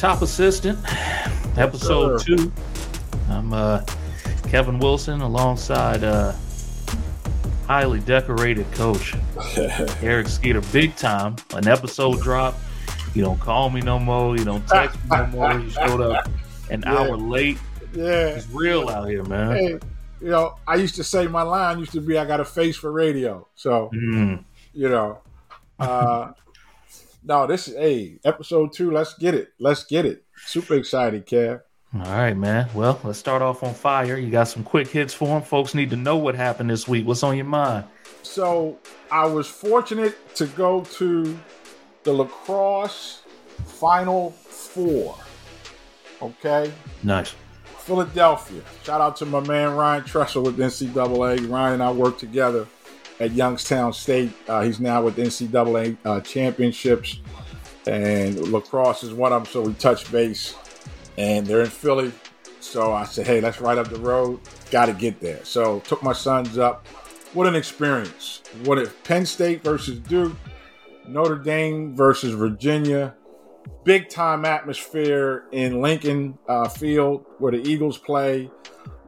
Top Assistant, episode sure. two. I'm uh, Kevin Wilson alongside uh, highly decorated coach Eric Skeeter. Big time. An episode drop. You don't call me no more. You don't text me no more. You showed up an yeah. hour late. Yeah, it's real out here, man. Hey, you know, I used to say my line used to be, "I got a face for radio." So, mm. you know, uh, no, this is hey episode two. Let's get it. Let's get it. Super excited, Kev. All right, man. Well, let's start off on fire. You got some quick hits for them. Folks need to know what happened this week. What's on your mind? So, I was fortunate to go to the lacrosse Final Four. Okay. Nice. Philadelphia. Shout out to my man Ryan Tressel with NCAA. Ryan and I work together at Youngstown State. Uh, he's now with NCAA uh, championships, and lacrosse is one of them. So we touch base, and they're in Philly. So I said, "Hey, let's ride up the road. Got to get there." So took my sons up. What an experience! What if Penn State versus Duke, Notre Dame versus Virginia, big time atmosphere in Lincoln uh, Field where the Eagles play.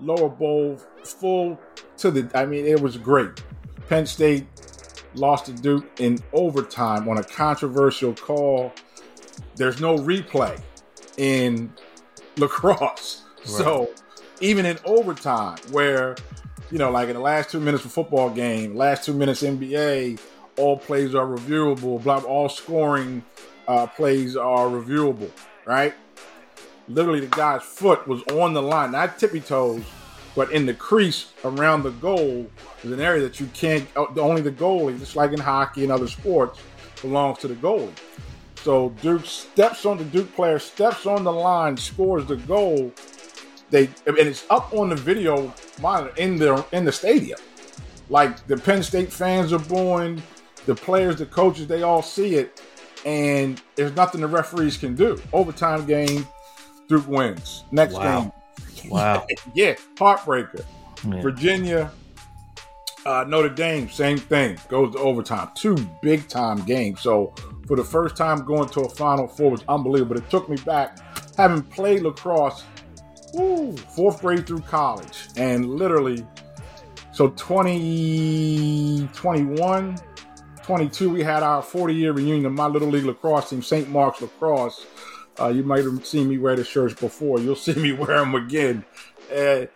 Lower Bowl full to the. I mean, it was great. Penn State lost to Duke in overtime on a controversial call. There's no replay in lacrosse. Right. So even in overtime, where, you know, like in the last two minutes of football game, last two minutes NBA, all plays are reviewable, blah, all scoring uh, plays are reviewable, right? Literally, the guy's foot was on the line, not tippy toes, but in the crease around the goal is an area that you can't. Uh, only the goalie, just like in hockey and other sports, belongs to the goalie. So Duke steps on the Duke player, steps on the line, scores the goal. They and it's up on the video monitor in the in the stadium. Like the Penn State fans are booing, the players, the coaches, they all see it, and there's nothing the referees can do. Overtime game, Duke wins. Next wow. game, Wow. yeah, heartbreaker. Yeah. Virginia, uh, Notre Dame, same thing. Goes to overtime. Two big time games. So for the first time going to a Final Four was unbelievable. But it took me back, having played lacrosse, woo, fourth grade through college, and literally, so 20, 21, 22, we had our 40 year reunion of my little league lacrosse team, St. Mark's Lacrosse. Uh, you might have seen me wear the shirts before. You'll see me wear them again. Uh,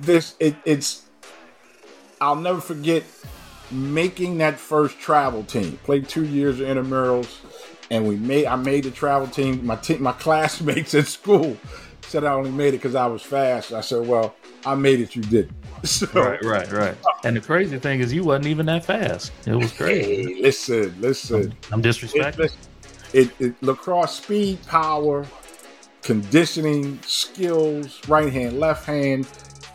this it, it's. I'll never forget making that first travel team. Played two years of intramurals, and we made. I made the travel team. My team, my classmates at school said I only made it because I was fast. I said, "Well, I made it. You did." So, right, right, right. And the crazy thing is, you wasn't even that fast. It was crazy. Hey, listen, listen. I'm, I'm disrespecting. It, it, it lacrosse speed, power, conditioning, skills, right hand, left hand.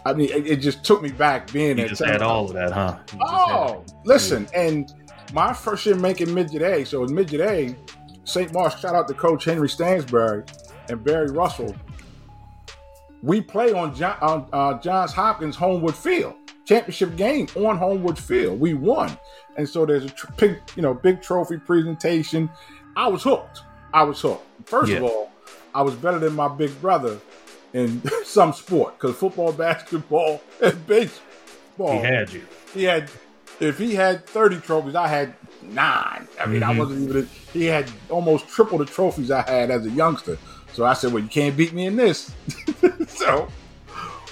I mean, it, it just took me back being you Just had all of that, huh? Oh, listen, yeah. and my first year making midget A, so in midget A, St. Mark's. Shout out to Coach Henry Stansbury and Barry Russell. We play on, John, on uh, Johns Hopkins Homewood Field championship game on Homewood Field. We won, and so there's a tr- big, you know, big trophy presentation. I was hooked. I was hooked. First yeah. of all, I was better than my big brother in some sport because football, basketball, and baseball. He had you. He had. If he had thirty trophies, I had nine. I mean, mm-hmm. I wasn't even. He had almost triple the trophies I had as a youngster. So I said, "Well, you can't beat me in this." so,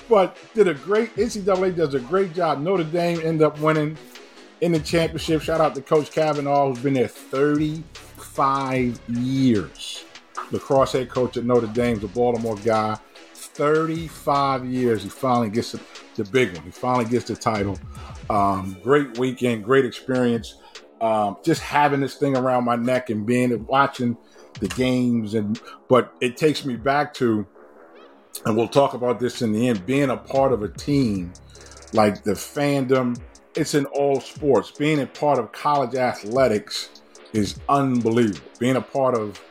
but did a great. NCAA does a great job. Notre Dame ended up winning in the championship. Shout out to Coach Kavanaugh, who's been there thirty five years. Lacrosse head coach at Notre Dame, the Baltimore guy. 35 years. He finally gets the, the big one. He finally gets the title. Um, great weekend, great experience. Um, just having this thing around my neck and being watching the games and but it takes me back to and we'll talk about this in the end being a part of a team like the fandom it's in all sports being a part of college athletics is unbelievable. Being a part of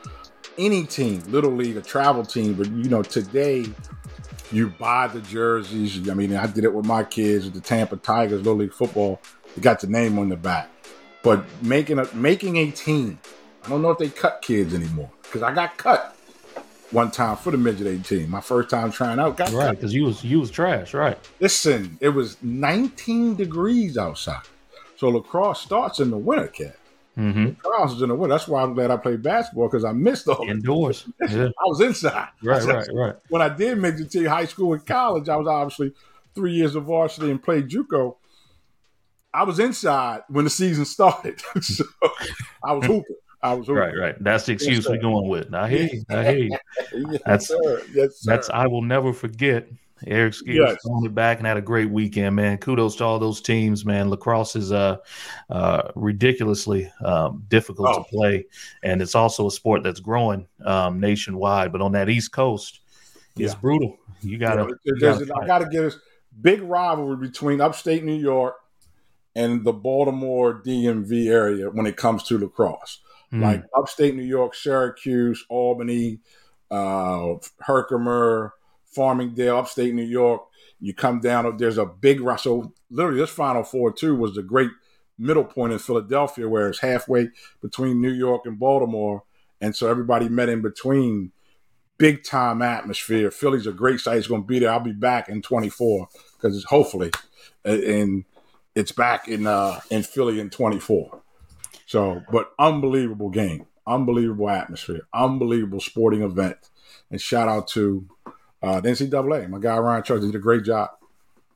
any team, little league, a travel team, but you know, today you buy the jerseys. I mean, I did it with my kids with the Tampa Tigers, little league football. You got the name on the back, but making a making a team. I don't know if they cut kids anymore because I got cut one time for the midget 18. My first time trying out. Got right, because you was you was trash, right? Listen, it was 19 degrees outside. So lacrosse starts in the winter, cat. Mm-hmm. Is in the winter. That's why I'm glad I played basketball because I missed all indoors. Yeah. I was inside. Right, right, right. When I did make it to high school and college, I was obviously three years of varsity and played JUCO. I was inside when the season started, so I was hooping. I was right, right. That's the excuse yes, we're going with. I hear you. I hear you. yes, that's sir. Yes, sir. that's. I will never forget. Eric Skeeter yes. it back and had a great weekend, man. Kudos to all those teams, man. Lacrosse is uh, uh ridiculously um, difficult oh. to play, and it's also a sport that's growing um, nationwide. But on that East Coast, it's brutal. You gotta. Yeah, you gotta I gotta get us big rivalry between upstate New York and the Baltimore DMV area when it comes to lacrosse. Mm. Like upstate New York, Syracuse, Albany, uh, Herkimer, Farmingdale, upstate New York. You come down, there's a big rush. So literally, this Final Four too was the great middle point in Philadelphia, where it's halfway between New York and Baltimore, and so everybody met in between. Big time atmosphere. Philly's a great site. It's going to be there. I'll be back in 24 because it's hopefully, and it's back in uh in Philly in 24. So, but unbelievable game, unbelievable atmosphere, unbelievable sporting event. And shout out to uh, the NCAA. My guy Ryan Charles did a great job.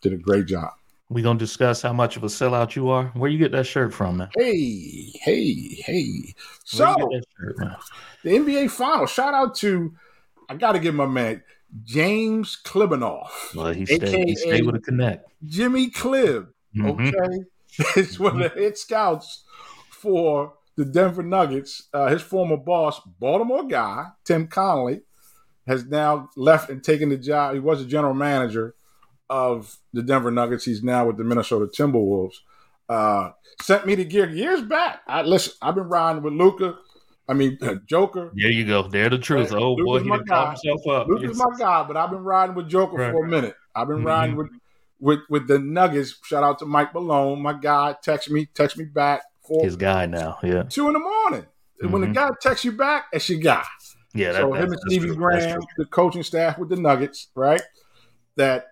Did a great job. We gonna discuss how much of a sellout you are. Where you get that shirt from, man? Hey, hey, hey. So shirt, the NBA final. Shout out to I got to give my man James Klibanoff. Well, he stayed, he stayed with a connect. Jimmy Clib. Mm-hmm. Okay, it's one of the head scouts for the Denver Nuggets. Uh, his former boss, Baltimore guy, Tim Connelly, has now left and taken the job. He was a general manager of the Denver Nuggets. He's now with the Minnesota Timberwolves. Uh, sent me the gear years back. I listen. I've been riding with Luka. I mean, uh, Joker. There you go. There the truth. Oh boy, he done himself up. Luka's my guy, but I've been riding with Joker right. for a minute. I've been mm-hmm. riding with with with the Nuggets. Shout out to Mike Malone, my guy. Text me, text me back for his guy now. Yeah, two in the morning. Mm-hmm. When the mm-hmm. guy texts you back, it's your guy. Yeah, that, so him and Stevie Graham, the coaching staff with the Nuggets, right? That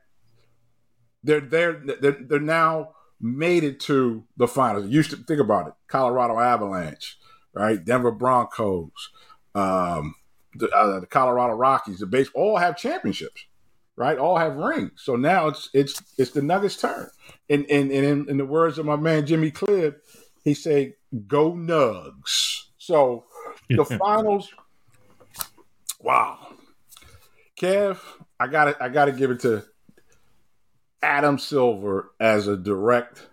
they're they're they're, they're now made it to the finals. You used to think about it: Colorado Avalanche, right? Denver Broncos, um, the, uh, the Colorado Rockies, the base all have championships, right? All have rings. So now it's it's it's the Nuggets' turn. And and, and in, in the words of my man Jimmy Clibb, he said, "Go Nugs." So the finals. Wow, Kev, I got to I got to give it to Adam Silver as a direct.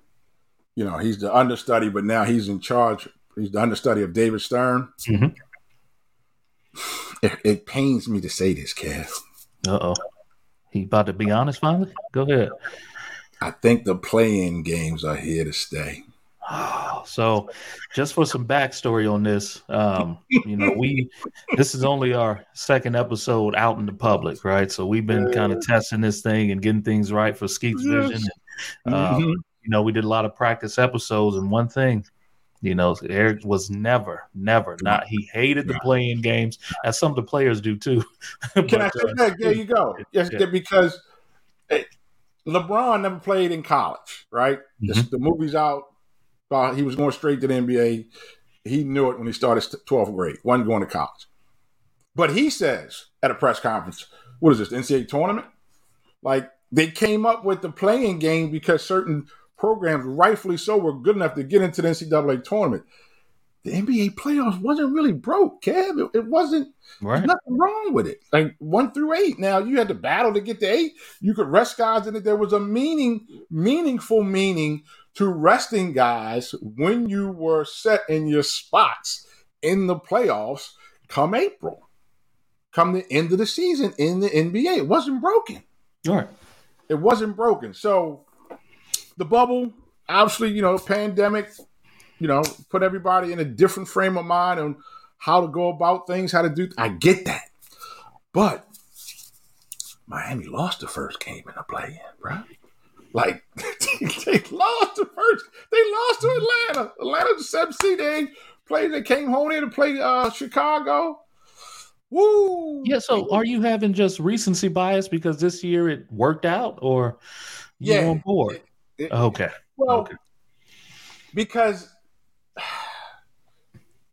You know, he's the understudy, but now he's in charge. He's the understudy of David Stern. Mm-hmm. It, it, pains me to say this, Kev. Uh oh. He about to be honest finally? Go ahead. I think the play-in games are here to stay. So, just for some backstory on this, um, you know, we this is only our second episode out in the public, right? So we've been kind of testing this thing and getting things right for Skeet's Vision. And, um, mm-hmm. You know, we did a lot of practice episodes, and one thing, you know, Eric was never, never not. He hated the play-in games, as some of the players do too. but, Can I say uh, that? There you go. Yes, yeah. because. It, LeBron never played in college, right? Mm-hmm. The, the movie's out uh, he was going straight to the NBA. He knew it when he started 12th grade, wasn't going to college. But he says at a press conference, what is this, the NCAA tournament? Like they came up with the play-in game because certain programs, rightfully so, were good enough to get into the NCAA tournament. The NBA playoffs wasn't really broke, Kev. It, it wasn't right. nothing wrong with it. Like one through eight. Now you had to battle to get to eight. You could rest guys in it. There was a meaning, meaningful meaning to resting guys when you were set in your spots in the playoffs come April, come the end of the season in the NBA. It wasn't broken. All right. It wasn't broken. So the bubble, obviously, you know, pandemic, you know, put everybody in a different frame of mind on how to go about things, how to do. I get that. But Miami lost the first game in the play-in, right? Like they lost the first. They lost to Atlanta. Atlanta the seven seed. They played. They came home here to play uh, Chicago. Woo! Yeah. So, are you having just recency bias because this year it worked out, or you Yeah. on board? It- it- okay. Well, Okay. because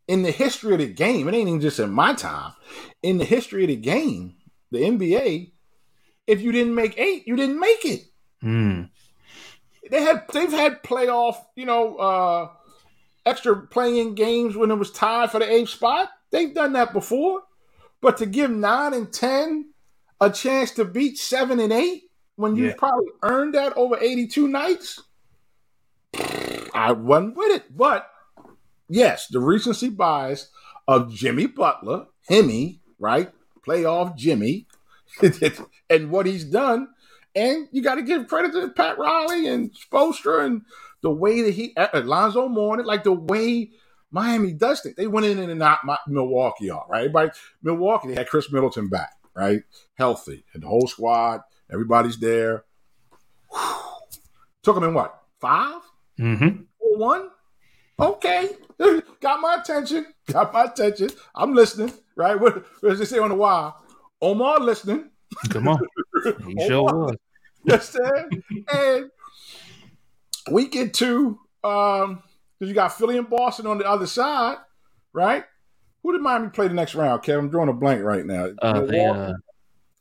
in the history of the game, it ain't even just in my time. In the history of the game, the NBA, if you didn't make eight, you didn't make it. Hmm. They had they've had playoff, you know, uh extra playing games when it was tied for the eighth spot. They've done that before. But to give nine and ten a chance to beat seven and eight when you've probably earned that over 82 nights, I wasn't with it. But yes, the recency bias of Jimmy Butler, Himmy, right? Playoff Jimmy, and what he's done. And you got to give credit to Pat Riley and Spoelstra and the way that he, Alonzo Mourning, like the way Miami does things. They went in and knocked my, Milwaukee out, right? Everybody, Milwaukee, they had Khris Middleton back, right? Healthy, and the whole squad, everybody's there. Took them in what, five? Mm-hmm. Or one? Okay. Got my attention. Got my attention. I'm listening, right? What, what does they say on the wire? Omar listening. Come on. He sure was. You understand? and we get to um because you got Philly and Boston on the other side, right? Who did Miami play the next round, Kevin? I'm drawing a blank right now. Uh, they, uh,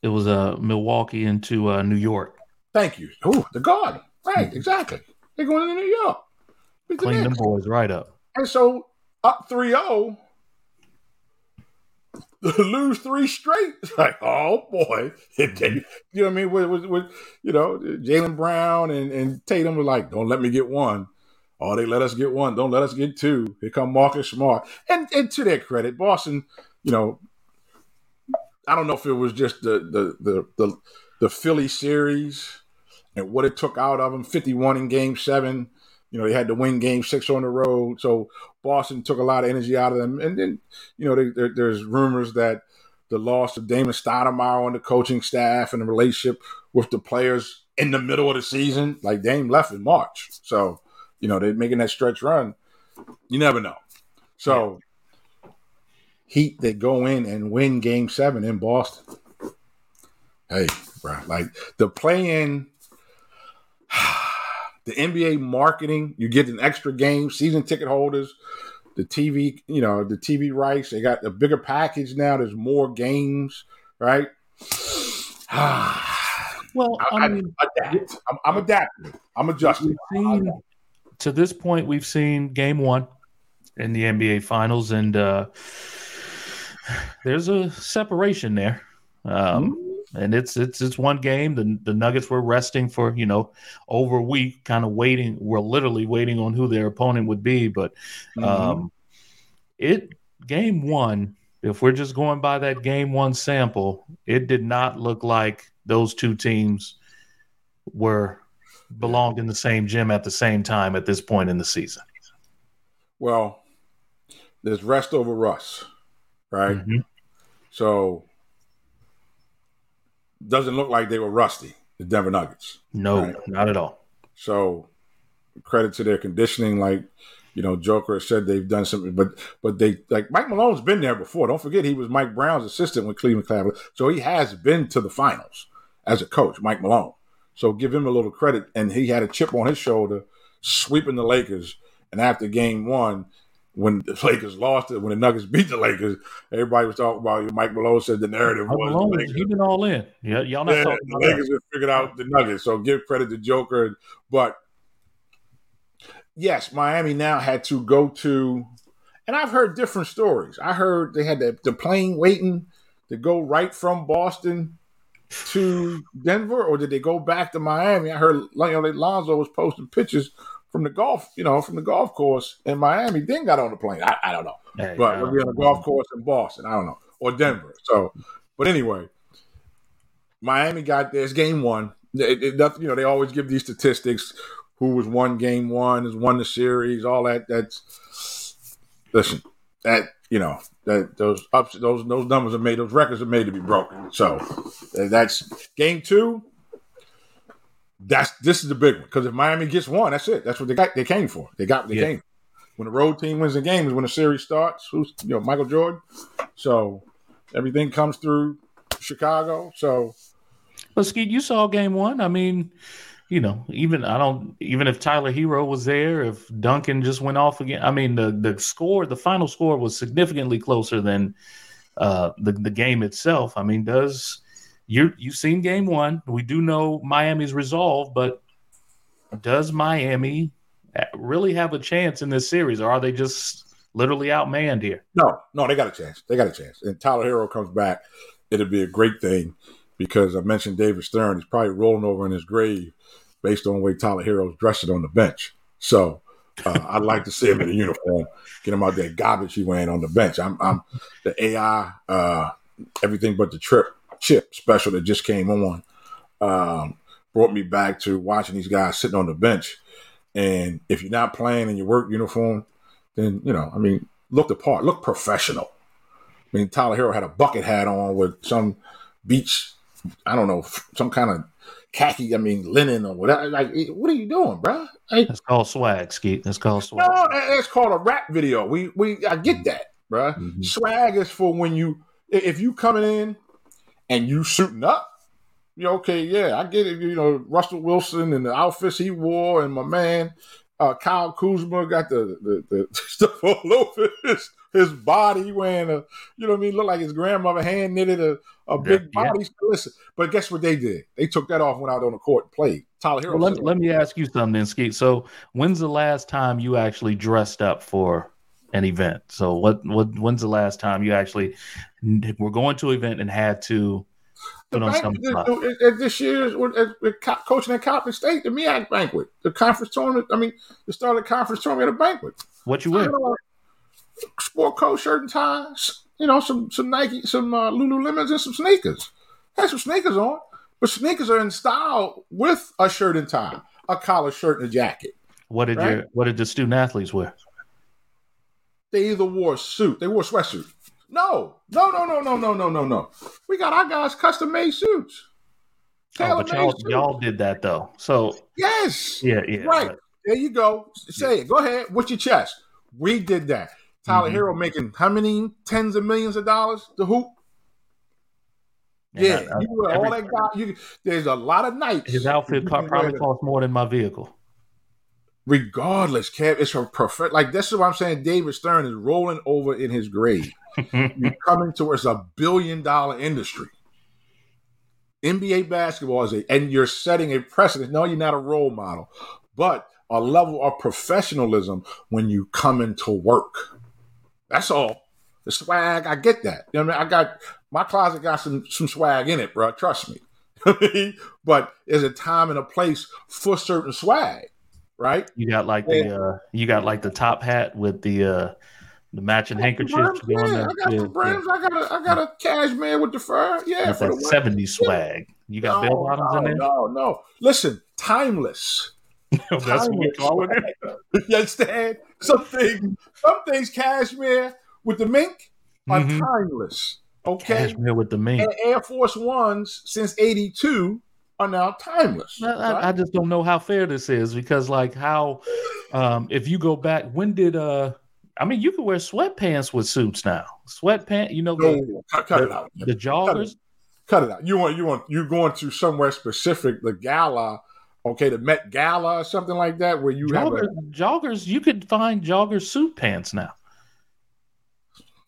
it was uh, Milwaukee into uh, New York. Thank you. Ooh, the Garden. Right, exactly. They're going to New York. Clean them boys right up. And so up 3-0, lose three straight. It's like, oh boy. you know what I mean? With, with, with you know, Jaylen Brown and, and Tatum were like, don't let me get one. Oh, they let us get one. Don't let us get two. Here come Marcus Smart. And and to their credit, Boston, you know, I don't know if it was just the the the the, the Philly series and what it took out of them. 51 in game seven. You know, they had to win game six on the road. So Boston took a lot of energy out of them. And then, you know, they, there, there's rumors that the loss of Damon Stoudamire on the coaching staff and the relationship with the players in the middle of the season, like Dame left in March. So, you know, they're making that stretch run. You never know. So, Heat, they go in and win game seven in Boston. Hey, bro, like the play in the NBA marketing, you get an extra game, season ticket holders, the TV, you know, the TV rights, they got a bigger package now. There's more games, right? Well, I, I I mean, adapt. I'm, I'm adapting. I'm adjusting. seen to this point, we've seen game one in the NBA Finals, and uh, there's a separation there. Um, and it's it's it's one game. The the Nuggets were resting for you know over a week, kind of waiting. We're literally waiting on who their opponent would be. But um, it game one. If we're just going by that game one sample, it did not look like those two teams were belonged in the same gym at the same time at this point in the season. Well, there's rest over Russ, right? Mhm. So doesn't look like they were rusty, the Denver Nuggets. No, Right. not at all. So credit to their conditioning, like you know, Joker said they've done something, but but they like Mike Malone's been there before. Don't forget he was Mike Brown's assistant with Cleveland Cavaliers, so he has been to the finals as a coach, Mike Malone. So give him a little credit, and he had a chip on his shoulder, sweeping the Lakers. And after Game One, when the Lakers lost it, when the Nuggets beat the Lakers, everybody was talking about. Mike Malone said the narrative Mike was Malone, the Lakers he been all in. Yeah, y'all not yeah, talking the about that. Lakers have figured out the Nuggets. So give credit to Joker. But yes, Miami now had to go to, and I've heard different stories. I heard they had the, the plane waiting to go right from Boston to Denver, or did they go back to Miami? I heard you know, Lonzo was posting pictures from the golf, you know, from the golf course in Miami. Then got on the plane. I, I don't know Hey, but we'll be on a golf course in Boston. I don't know, or Denver. So, but anyway, Miami got this game one. It, it, you know, they always give these statistics: who was won game one, has won the series, all that. That's listen, that you know, that those ups, those those numbers are made, those records are made to be broken. So that's game two. That's this is the big one because if Miami gets one, that's it. That's what they got. They came for. They got what they Yeah. came. For. When the road team wins the game is when the series starts. Who's you know Michael Jordan. So Everything comes through Chicago. So, but Skeet, you saw game one. I mean, you know, even I don't even if Tyler Herro was there, if Duncan just went off again. I mean, the the score, the final score was significantly closer than uh, the the game itself. I mean, does you you've seen game one? We do know Miami's resolve, but does Miami really have a chance in this series, or are they just literally outmanned here? No, no, they got a chance. They got a chance. And Tyler Herro comes back, it'll be a great thing because I mentioned David Stern. He's probably rolling over in his grave based on the way Tyler Herro's dressing on the bench. So uh, I'd like to see him in a uniform, get him out there garbage he wearing on the bench. I'm, I'm the AI, uh, everything but the trip chip special that just came on. Um, brought me back to watching these guys sitting on the bench. And if you're not playing in your work uniform, then you know, I mean, look the part, look professional. I mean, Tyler Herro had a bucket hat on with some beach, I don't know, some kind of khaki, I mean, linen or whatever. Like, what are you doing, bro? Like, That's called swag, Skeet. That's called swag. No, it's called a rap video. We we I get that, bro. Mm-hmm. Swag is for when you if you coming in and you shooting up yeah, okay, yeah, I get it. You know, Russell Wilson and the outfits he wore, and my man uh, Kyle Kuzma got the, the, the stuff all over his, his body, wearing a, you know what I mean, look like his grandmother hand knitted a, a big yeah, body. Yeah. Listen, but guess what they did? They took that off, went out on the court and played. Tyler Herro. Well, let, let me ask you something, then, Skeet. So, when's the last time you actually dressed up for an event? So, what, what, when's the last time you actually were going to an event and had to put on some at, this year's at, coaching at Coppin State, the MEAC banquet, the conference tournament. I mean, the start of the conference tournament at a banquet. What you wear? Sport coat shirt and ties. You know, some some Nike, some uh, Lululemons, and some sneakers. Had some sneakers on, but sneakers are in style with a shirt and tie, a collar shirt and a jacket. What did right? your What did the student athletes wear? They either wore a suit, they wore a sweatsuit. No, no, no, no, no, no, no, no, no. We got our guys custom made suits. Oh, but y'all, y'all did that though. So yes, yeah, yeah, right. But, there you go. Say yeah. it. Go ahead. What's your chest? We did that. Tyler mm-hmm. Herro making how many tens of millions of dollars to hoop? Yeah, I, I, you every, all that guy. You, there's a lot of nights. His outfit probably cost more than my vehicle regardless, Kev, it's a perfect. Like this is what I'm saying. David Stern is rolling over in his grave. You're coming towards a billion dollar industry. NBA basketball is a, and you're setting a precedent. No, you're not a role model, but a level of professionalism when you come into work. That's all. The swag, I get that. You know I mean? I got my closet got some some swag in it, bro. Trust me. but there's a time and a place for certain swag right? You got like the uh, you got like the top hat with the uh, the matching handkerchief. Yeah, I got yeah, some brands. Yeah. I got a I got a cashmere with the fur. Yeah, That's that seventy swag. You got no, bell bottoms no, in there? No, no. Listen, timeless. That's timeless what you're calling it. you understand? Some things, some things, cashmere with the mink are mm-hmm. timeless. Okay, cashmere with the mink. And Air Force Ones since '82 are now timeless. I, right? I, just don't know how fair this is because, like, how um, if you go back, when did uh, I mean, you can wear sweatpants with suits now. Sweatpants, you know, the, cut, cut the, it out. The joggers. Cut it, cut it out. You want you want you're going to somewhere specific, the gala, okay, the Met Gala or something like that, where you Jogger, have a, joggers. You could find jogger suit pants now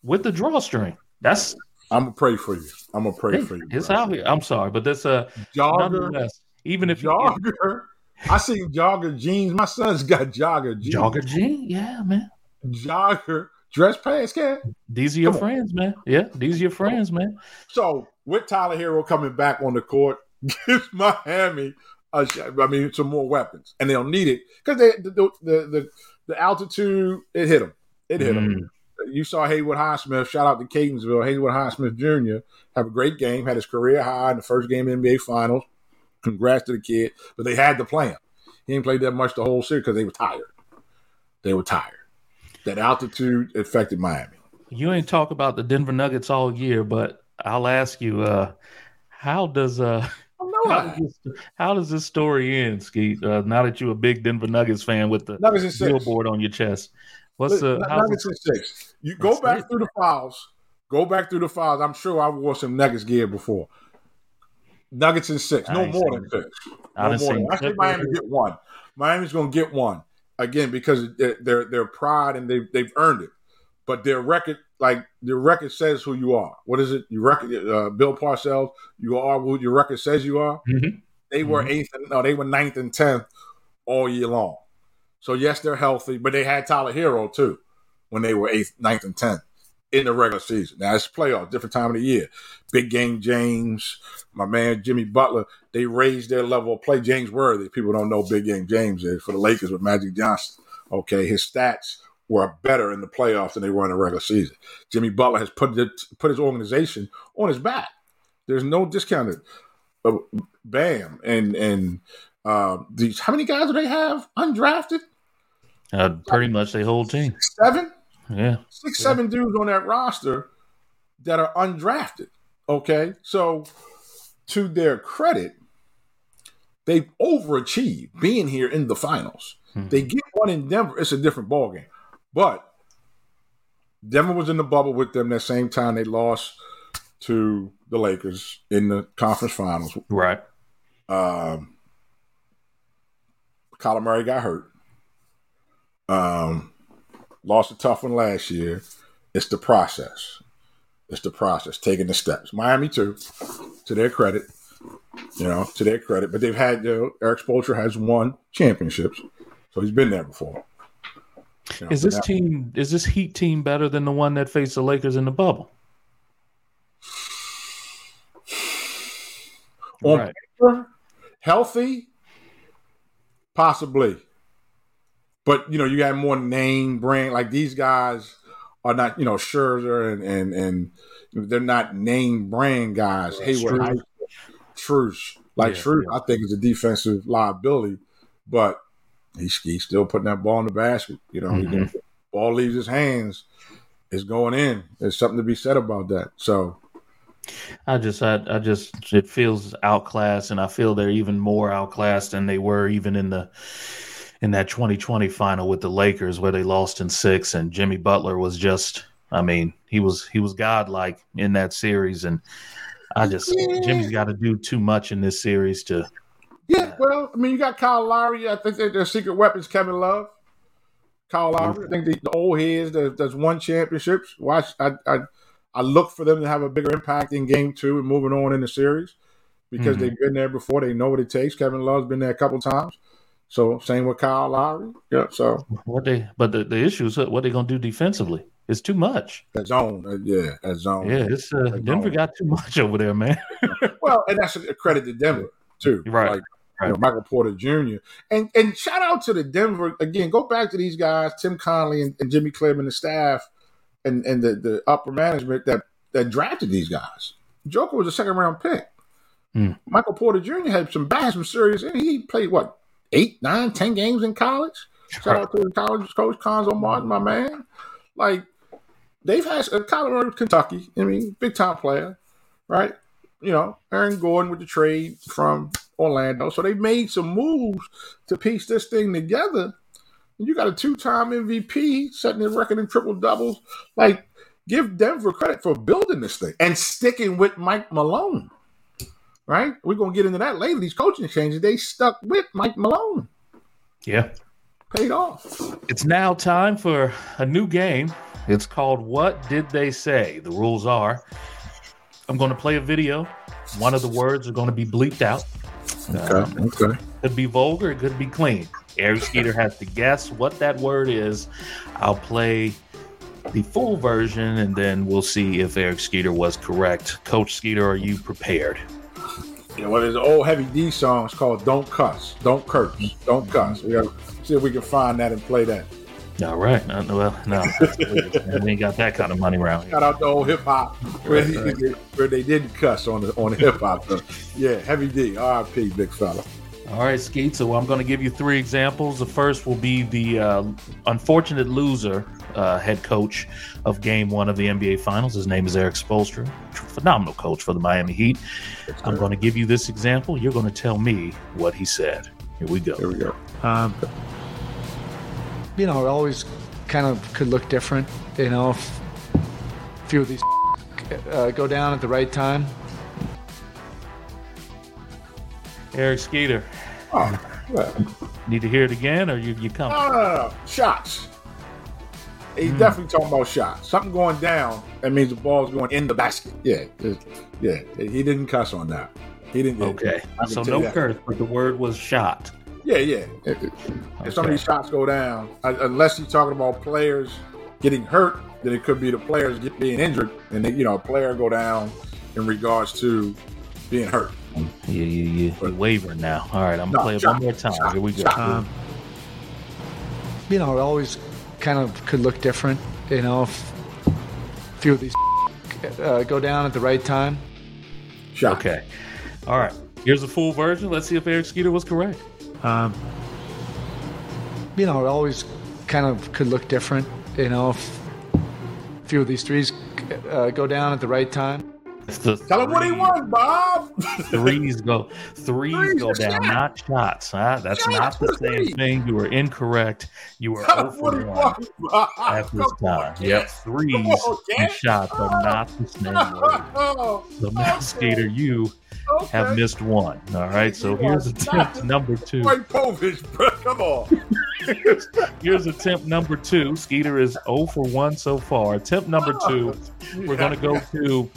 with the drawstring. That's I'm gonna pray for you. I'm gonna pray for you. It's bro. out here. I'm sorry, but that's a jogger. Even if jogger, you, I see jogger jeans. My son's got jogger jeans. Jogger jeans, yeah, man. Jogger dress pants, cat. These are your Come friends, on. man. Yeah, these are your friends, man. So with Tyler Herro coming back on the court, gives Miami, a, I mean, some more weapons, and they'll need it because they the the, the the altitude it hit them. It hit mm. them you saw Haywood Highsmith. Shout out to Catonsville. Haywood Highsmith Jr. have a great game. Had his career high in the first game of NBA Finals. Congrats to the kid. But they had to play him. He didn't play that much the whole series because they were tired. They were tired. That altitude affected Miami. You ain't talk about the Denver Nuggets all year, but I'll ask you, uh, how does uh how does, this, how does this story end, Skeet? Uh, now that you're a big Denver Nuggets fan with the billboard on your chest, What's the Nuggets in six? You go back through the files. Go back through the files. I'm sure I wore some Nuggets gear before. Nuggets and six, no more than six. No more than. I think Miami get one. Miami's going to get one again because their their pride and they they've earned it. But their record, like their record, says who you are. What is it? You record, uh, Bill Parcells. You are who your record says you are. Mm-hmm. They were mm-hmm. eighth. And, no, they were ninth and tenth all year long. So yes, they're healthy, but they had Tyler Herro too when they were eighth, ninth, and tenth in the regular season. Now it's playoff, different time of the year. Big game James, my man Jimmy Butler, they raised their level of play. James Worthy, people don't know Big Game James is for the Lakers with Magic Johnson. Okay, his stats were better in the playoffs than they were in the regular season. Jimmy Butler has put it, put his organization on his back. There's no discounted. Uh, Bam and and uh, these how many guys do they have undrafted? Uh, pretty much the whole team. Seven. Yeah. Six, yeah. seven dudes on that roster that are undrafted. Okay. So to their credit, they've overachieved being here in the finals. Hmm. They get one in Denver, it's a different ballgame. But Denver was in the bubble with them that same time they lost to the Lakers in the conference finals. Right. Um, Kyler Murray got hurt. Um, lost a tough one last year. It's the process. It's the process, taking the steps. Miami too, to their credit, you know, to their credit. But they've had you know, Erik Spoelstra has won championships, so he's been there before. You know, is this team is this Heat team better than the one that faced the Lakers in the bubble? On right. paper, healthy, possibly. But you know, you got more name brand like these guys are not, you know, Scherzer and and and they're not name brand guys. Haywood, Strus, like yeah, Strus, yeah. I think is a defensive liability, but he's, he's still putting that ball in the basket. You know, mm-hmm. ball leaves his hands, it's going in. There's something to be said about that. So. I just, I, I just, it feels outclassed, and I feel they're even more outclassed than they were even in the in that 2020 final with the Lakers where they lost in six, and Jimmy Butler was just, I mean, he was he was godlike in that series, and I just yeah. Jimmy's got to do too much in this series to. Yeah, well, I mean, you got Kyle Lowry. I think their secret weapons, Kevin Love. Kyle Lowry. I think the, the old heads that, that's won championships. Watch, I, I, I look for them to have a bigger impact in game two and moving on in the series because mm-hmm. they've been there before. They know what it takes. Kevin Love's been there a couple times. So same with Kyle Lowry. Yeah. So what they but the, the issue is what they gonna do defensively? It's too much. That zone, uh, yeah, that zone. Yeah, it's uh, Denver zone. got too much over there, man. well, and that's a credit to Denver too. Right. Like, right. You know, Michael Porter Jr. And and shout out to the Denver again. Go back to these guys, Tim Connelly and, and Jimmy Clem and the staff, and and the, the upper management that that drafted these guys. Joker was a second round pick. Mm. Michael Porter Jr. had some bad, some serious. And he played what eight, nine, ten games in college. Shout out to the college coach Cuonzo Martin, my man. Like they've had a Colorado, Kentucky. I mean, big time player, right? You know, Aaron Gordon with the trade from Orlando. So they made some moves to piece this thing together. And you got a two time MVP setting the record in triple doubles. Like, give Denver credit for building this thing and sticking with Mike Malone right? We're gonna get into that later. These coaching changes, they stuck with Mike Malone. Yeah. Paid off. It's now time for a new game. It's called What Did They Say? The rules are I'm going to play a video. One of the words are going to be bleeped out. Okay. Uh, okay. Could be vulgar, it could be clean. Eric Skeeter has to guess what that word is. I'll play the full version and then we'll see if Eric Skeeter was correct. Coach Skeeter, are you prepared? Yeah, well, there's an old Heavy D song. It's called "Don't Cuss, Don't Curse, Don't Cuss." We got to see if we can find that and play that. All right. Uh, well, no, we ain't got that kind of money around here. Shout out to old hip hop where, right, right. where, they didn't cuss on the on the hip hop. yeah, Heavy D, R.I.P. Big fella. All right, Skeet. So I'm going to give you three examples. The first will be the uh, unfortunate loser uh, head coach of Game One of the NBA Finals. His name is Erik Spoelstra, phenomenal coach for the Miami Heat. I'm going to give you this example. You're going to tell me what he said. Here we go. Here we go. Um, you know, it always kind of could look different. You know, if a few of these uh, go down at the right time. Eric Skeeter. Oh, Need to hear it again, or you you come? no, no, no. Shots. He's Hmm. definitely talking about shots. Something going down, that means the ball's going in the basket. Yeah, yeah. He didn't cuss on that. He didn't. Okay, so no that. curse, but the word was shot. Yeah, yeah. If, some of these shots go down, unless he's talking about players getting hurt, then it could be the players get, being injured, and they, you know, a player go down in regards to being hurt. You, you, you, you're wavering now. All right, I'm gonna play it shot, one more time. shot, Here we go. Um, you know, it always kind of could look different. You know, if a few of these uh, go down at the right time. Shot. Okay. All right. Here's the full version. Let's see if Eric Skeeter was correct. Um, you know, it always kind of could look different. You know, if a few of these threes uh, go down at the right time. The Tell him what he three- won, Bob. Threes go threes Threes go down, shots. not shots. Huh? That's Shots not the same threes. thing. You were incorrect. You were Tell 0 him what he for 1 won, Bob. at this time. Yep, threes on, and shots are oh. not the same. Oh, So okay, Skeeter, you have missed one. All right, so You here's attempt number two. Roy Povich, bro. Come on. Here's attempt number two. Skeeter is 0 for 1 so far. Attempt number two, we're going to go to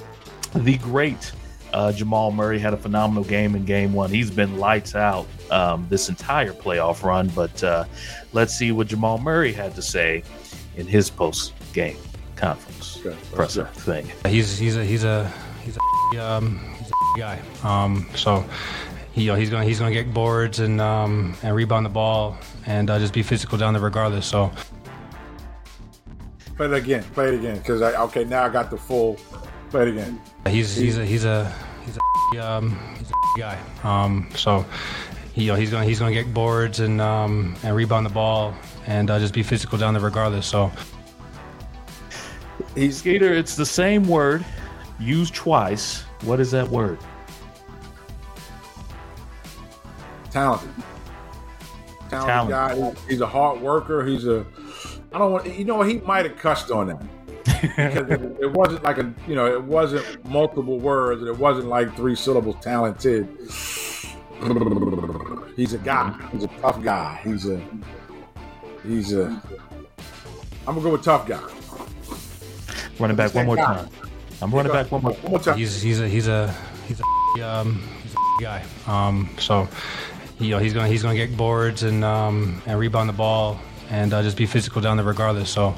the great uh, Jamal Murray. Had a phenomenal game in game one. He's been lights out um, this entire playoff run, but uh, let's see what Jamal Murray had to say in his post game conference Okay, presser go. thing. He's he's a he's a he's a um he's a guy. Um, so you know, he's gonna he's gonna get boards and um and rebound the ball and uh, just be physical down there regardless. So Play it again. Play it again. Because I okay now I got the full. Play it again. he's he's a he's a he's a um he's a guy. Um, so you know, he's gonna he's gonna get boards and um and rebound the ball and uh, just be physical down there regardless. So He's Skeeter, it's the same word used twice. What is that word? talented. Talented, Talented. guy. He's a hard worker. He's a. I don't want. You know, he might have cussed on that. Because it, it wasn't like a. You know, it wasn't multiple words. and It wasn't like three syllables. Talented. He's a guy. He's a tough guy. He's a. He's a. I'm gonna go with tough guy. Running back one more Guy. time. I'm running back one more One more time. he's he's a he's a he's a um he's a guy. Um, so you know, he's gonna he's gonna get boards and um and rebound the ball and uh, just be physical down there regardless. So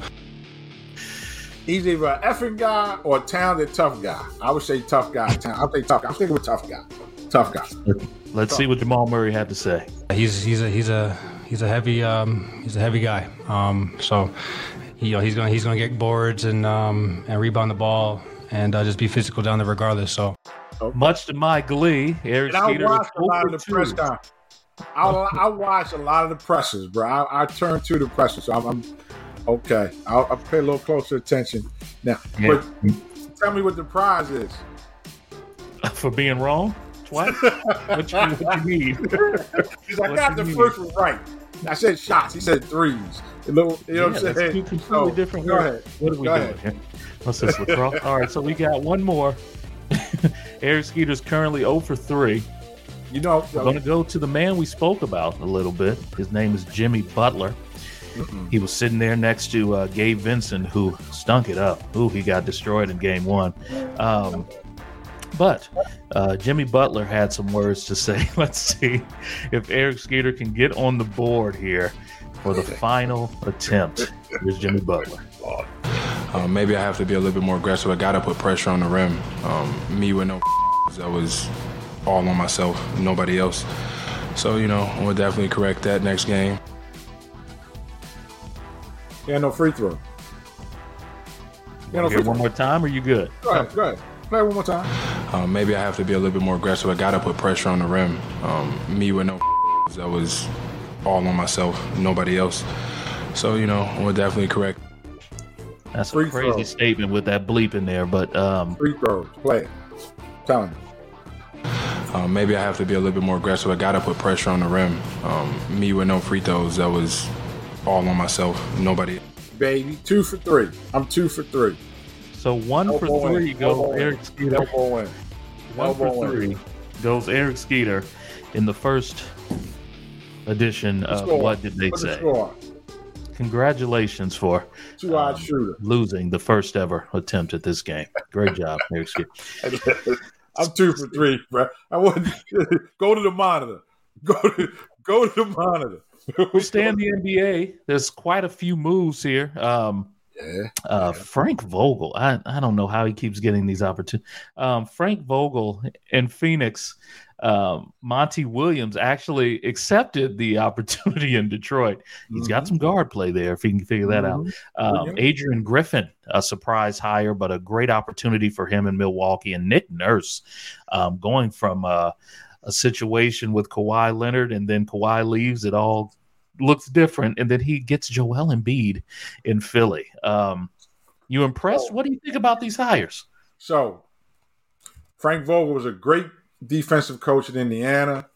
He's either an effing guy or a talented tough guy. I would say tough guy. Talent- I'll say tough guy. I'm thinking with tough guy. Tough guy. Let's see what Jamal Murray had to say. he's he's a he's a he's a heavy um he's a heavy guy. Um, so you know, he's gonna he's gonna get boards and um and rebound the ball and uh, just be physical down there regardless. So Much to my glee, Eric And I Skeeter is watched a lot of the for press 2. conference. I, I watched a lot of the presses, bro. I, I turned to the presses. So I'm, I'm okay. I'll, I'll pay a little closer attention now. Yeah. But tell me what the prize is. for being wrong twice. what, you, what you need? Because I What got the first one right. I said shots. He said threes. A little, you know Yeah, what I'm saying? two completely So, different go words. ahead. What are we Go doing ahead. What's this, lacrosse? All right, so we got one more. Eric Skeeter's currently 0 for 3. You know, We're going to go to the man we spoke about a little bit. His name is Jimmy Butler. He was sitting there next to uh, Gabe Vincent, who stunk it up. Ooh, he got destroyed in game one. Um, but uh, Jimmy Butler had some words to say. Let's see if Eric Skeeter can get on the board here for the final attempt. Here's Jimmy Butler. Um, maybe I have to be a little bit more aggressive. I got to put pressure on the rim. Um, me with no that was all on myself, nobody else. So, you know, we'll definitely correct that next game. Yeah, no free throw. Yeah, no free one throw. more time, or you good? Go ahead, go ahead. Play one more time. Um, maybe I have to be a little bit more aggressive. I got to put pressure on the rim. Um, me with no that was all on myself, nobody else. So, you know, we'll definitely correct That's a crazy throw. statement with that bleep in there, but um, Free throws. Play it. Tell him. Um, maybe I have to be a little bit more aggressive. I got to put pressure on the rim. Um, me with no free throws, that was all on myself, nobody. Baby, two for three. I'm two for three. So one Elbow for three in. goes Elbow in. Eric Skeeter. Elbow in. One Elbow for in. three goes Eric Skeeter in the first edition of Score. What Did They What's the Say? score? Congratulations for Two odd Um, shooter. losing the first ever attempt at this game. Great job, Eric Skeeter. I'm two for three, bro. I wouldn't go to the monitor. Go to go to the monitor. We'll stay in the NBA. There's quite a few moves here. Um, Yeah. uh, Frank Vogel. I, I don't know how he keeps getting these opportunities. Um, Frank Vogel in Phoenix. Um, Monty Williams actually accepted the opportunity in Detroit. He's got some guard play there if he can figure that out. Um, Adrian Griffin, a surprise hire, but a great opportunity for him in Milwaukee. And Nick Nurse, um, going from uh, a situation with Kawhi Leonard and then Kawhi leaves, it all looks different. And then he gets Joel Embiid in Philly. Um, you impressed? Oh. What do you think about these hires? So, Frank Vogel was a great defensive coach in Indiana.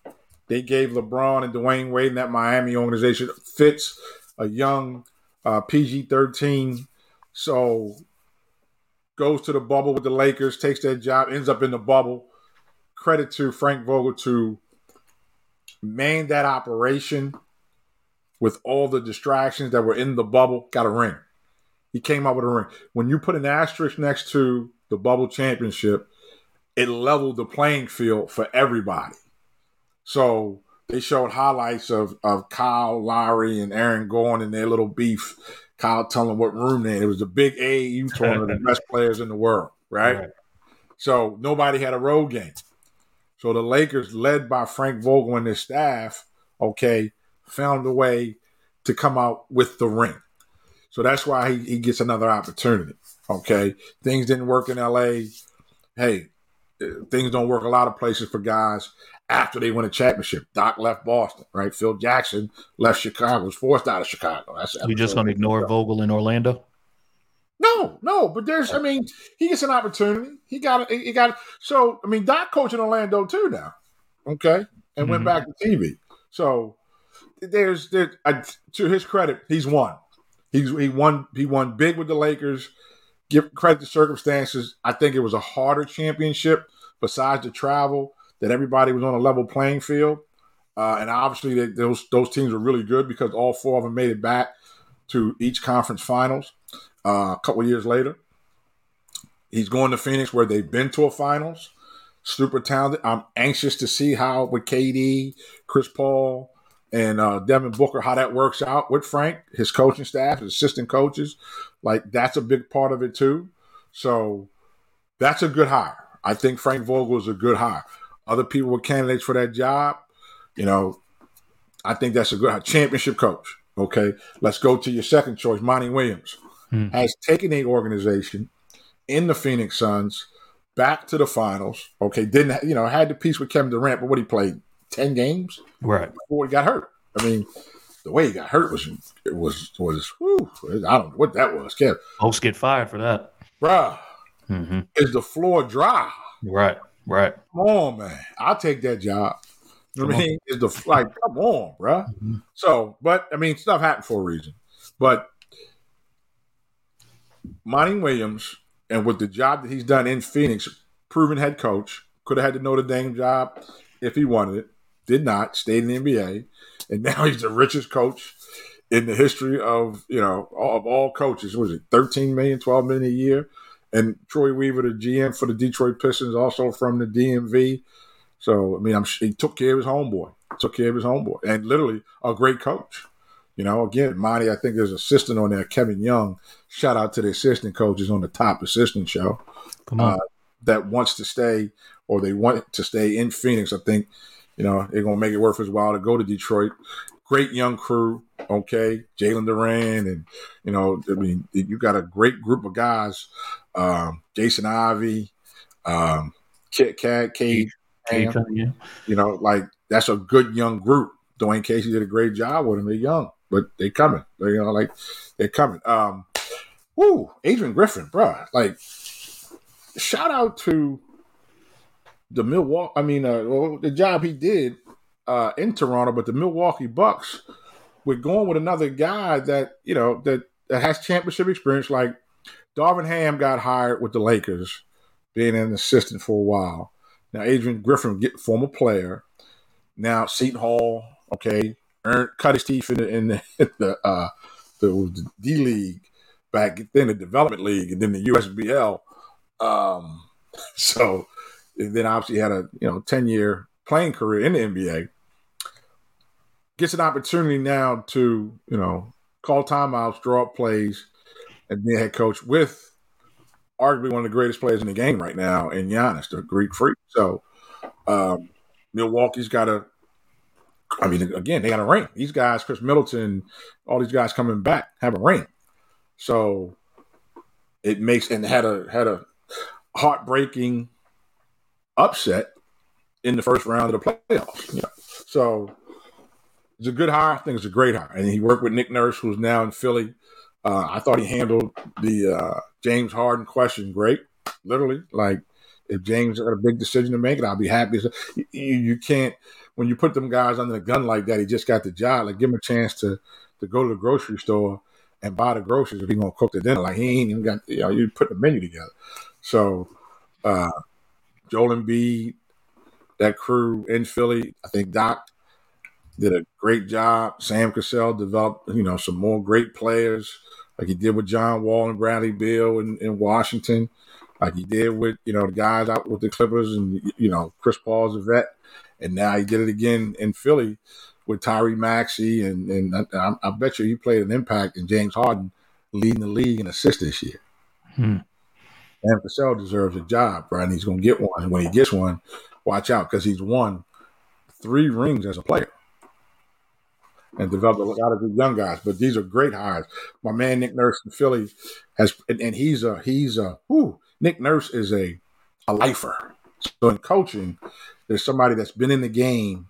They gave LeBron and Dwyane Wade and that Miami organization fits a young uh, PG 13. So, goes to the bubble with the Lakers, takes that job, ends up in the bubble. Credit to Frank Vogel to man that operation with all the distractions that were in the bubble, got a ring. He came out with a ring. When you put an asterisk next to the bubble championship, it leveled the playing field for everybody. So they showed highlights of, of Kyle Lowry and Aaron Gordon and their little beef. Kyle telling what room they in. It was a big AAU tournament, the best players in the world, right? Right. So nobody had a road game. So the Lakers, led by Frank Vogel and his staff, okay, found a way to come out with the ring. So that's why he, he gets another opportunity. Okay. Things didn't work in LA. Hey, things don't work a lot of places for guys after they win a championship. Doc left Boston, right? Phil Jackson left Chicago, was forced out of Chicago. That's You just going to ignore Vogel in Orlando? No, no, but there's, I mean, he gets an opportunity. He got, it. he got. it. So, I mean, Doc coaching Orlando too now, okay, and went Mhm. back to TV. So, there's, there, uh, to his credit, he's won. He's he won. He won big with the Lakers. Give credit to circumstances. I think it was a harder championship besides the travel that everybody was on a level playing field, uh, and obviously they, those those teams were really good because all four of them made it back to each conference finals uh, a couple years later. He's going to Phoenix where they've been to a finals. Super talented. I'm anxious to see how with KD, Chris Paul, and uh, Devin Booker how that works out with Frank, his coaching staff, his assistant coaches. Like that's a big part of it too. So that's a good hire. I think Frank Vogel is a good hire. Other people were candidates for that job. You know, I think that's a good hire. championship coach. Okay, let's go to your second choice, Monty Williams Hmm. has taken a organization in the Phoenix Suns back to the finals. Okay, didn't you know had the piece with Kevin Durant, but what he played ten games Right. before he got hurt. I mean, the way he got hurt was it was was whew, I don't know what that was. Kev, Folks get fired for that. bruh, hmm is the floor dry? Right. Right. Come on, man, I'll take that job. You know what I mean? Is the like, come on, bruh. Mhm. So, but I mean, stuff happened for a reason. But Monty Williams, and with the job that he's done in Phoenix, proven head coach, could have had the Notre Dame job if he wanted it. Did not. Stayed in the NBA, and now he's the richest coach in the history of you know of all coaches. Was it 13 million, 12 million a year? And Troy Weaver, the GM for the Detroit Pistons, also from the DMV. So I mean, I'm he took care of his homeboy, took care of his homeboy, and literally a great coach. You know, again, Monty, I think there's an assistant on there, Kevin Young. Shout out to the assistant coaches on the top assistant show Come on. Uh, that wants to stay or they want to stay in Phoenix. I think, you know, they're gonna make it worth his while to go to Detroit. Great young crew, okay. Jalen Duren and you know, I mean, you got a great group of guys. Um, Jason Ivey, um, Kit Kat, Kate, Hey, you know, like that's a good young group. Dwane Casey did a great job with them. They're young, but they coming. They you know, like they're coming. Um, woo, Adrian Griffin, bruh. Like, shout out to the Milwaukee. I mean, uh, well, the job he did uh, in Toronto, but the Milwaukee Bucks. We're going with another guy that you know that, that has championship experience, like Darvin Ham got hired with the Lakers, being an assistant for a while. Now Adrian Griffin, former player, now Seton Hall, okay, earned cut his teeth in the in the, uh, the D League back then, the Development League, and then the USBL. Um, so then obviously had a you know ten year playing career in the NBA. Gets an opportunity now to you know call timeouts, draw up plays, and be a head coach with arguably one of the greatest players in the game right now in Giannis, the Greek freak. So um, Milwaukee's got a. I mean, again, they got a ring. These guys, Khris Middleton, all these guys coming back have a ring. So it makes and had a had a heartbreaking upset in the first round of the playoffs. Yeah. So it's a good hire. I think it's a great hire. And he worked with Nick Nurse, who's now in Philly. Uh, I thought he handled the uh, James Harden question great. Literally, like if James got a big decision to make, it I'll be happy. You, you, can't when you put them guys under the gun like that. He just got the job. Like give him a chance to to go to the grocery store and buy the groceries if he gonna cook the dinner. Like he ain't even got you know you put the menu together. So uh, Joel Embiid, that crew in Philly, I think Doc did a great job. Sam Cassell developed, you know, some more great players like he did with John Wall and Bradley Beal in, in Washington, like he did with, you know, the guys out with the Clippers and, you know, Chris Paul's a vet. And now he did it again in Philly with Tyrese Maxey. And, and I, I, bet you he played an impact in James Harden leading the league in assists this year. Hmm. And Cassell deserves a job, right? And he's going to get one. And when he gets one, watch out because he's won three rings as a player and developed a lot of good young guys. But these are great hires. My man Nick Nurse in Philly has, and, and he's a he's a whoo. Nick Nurse is a a lifer. So in coaching, there's somebody that's been in the game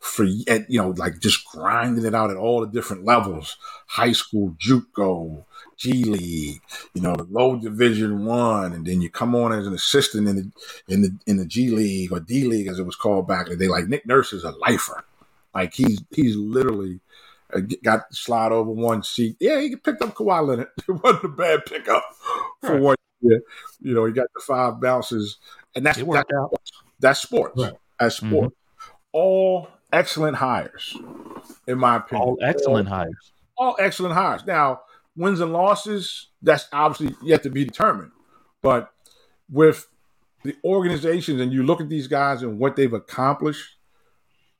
for you know like just grinding it out at all the different levels high school juco g league you know the low division one and then you come on as an assistant in the in the in the g league or d league as it was called back in the day like nick nurse is a lifer like he's he's literally uh, got slide over one seat. Yeah, he picked up Kawhi Leonard. It wasn't a bad pickup for right. one year. You know, he got the five bounces, and that's worked that's, that's sports. Right. That's sports. Mm-hmm. All excellent hires, in my opinion. All excellent all, hires. All excellent hires. Now, wins and losses, that's obviously yet to be determined. But with the organizations, and you look at these guys and what they've accomplished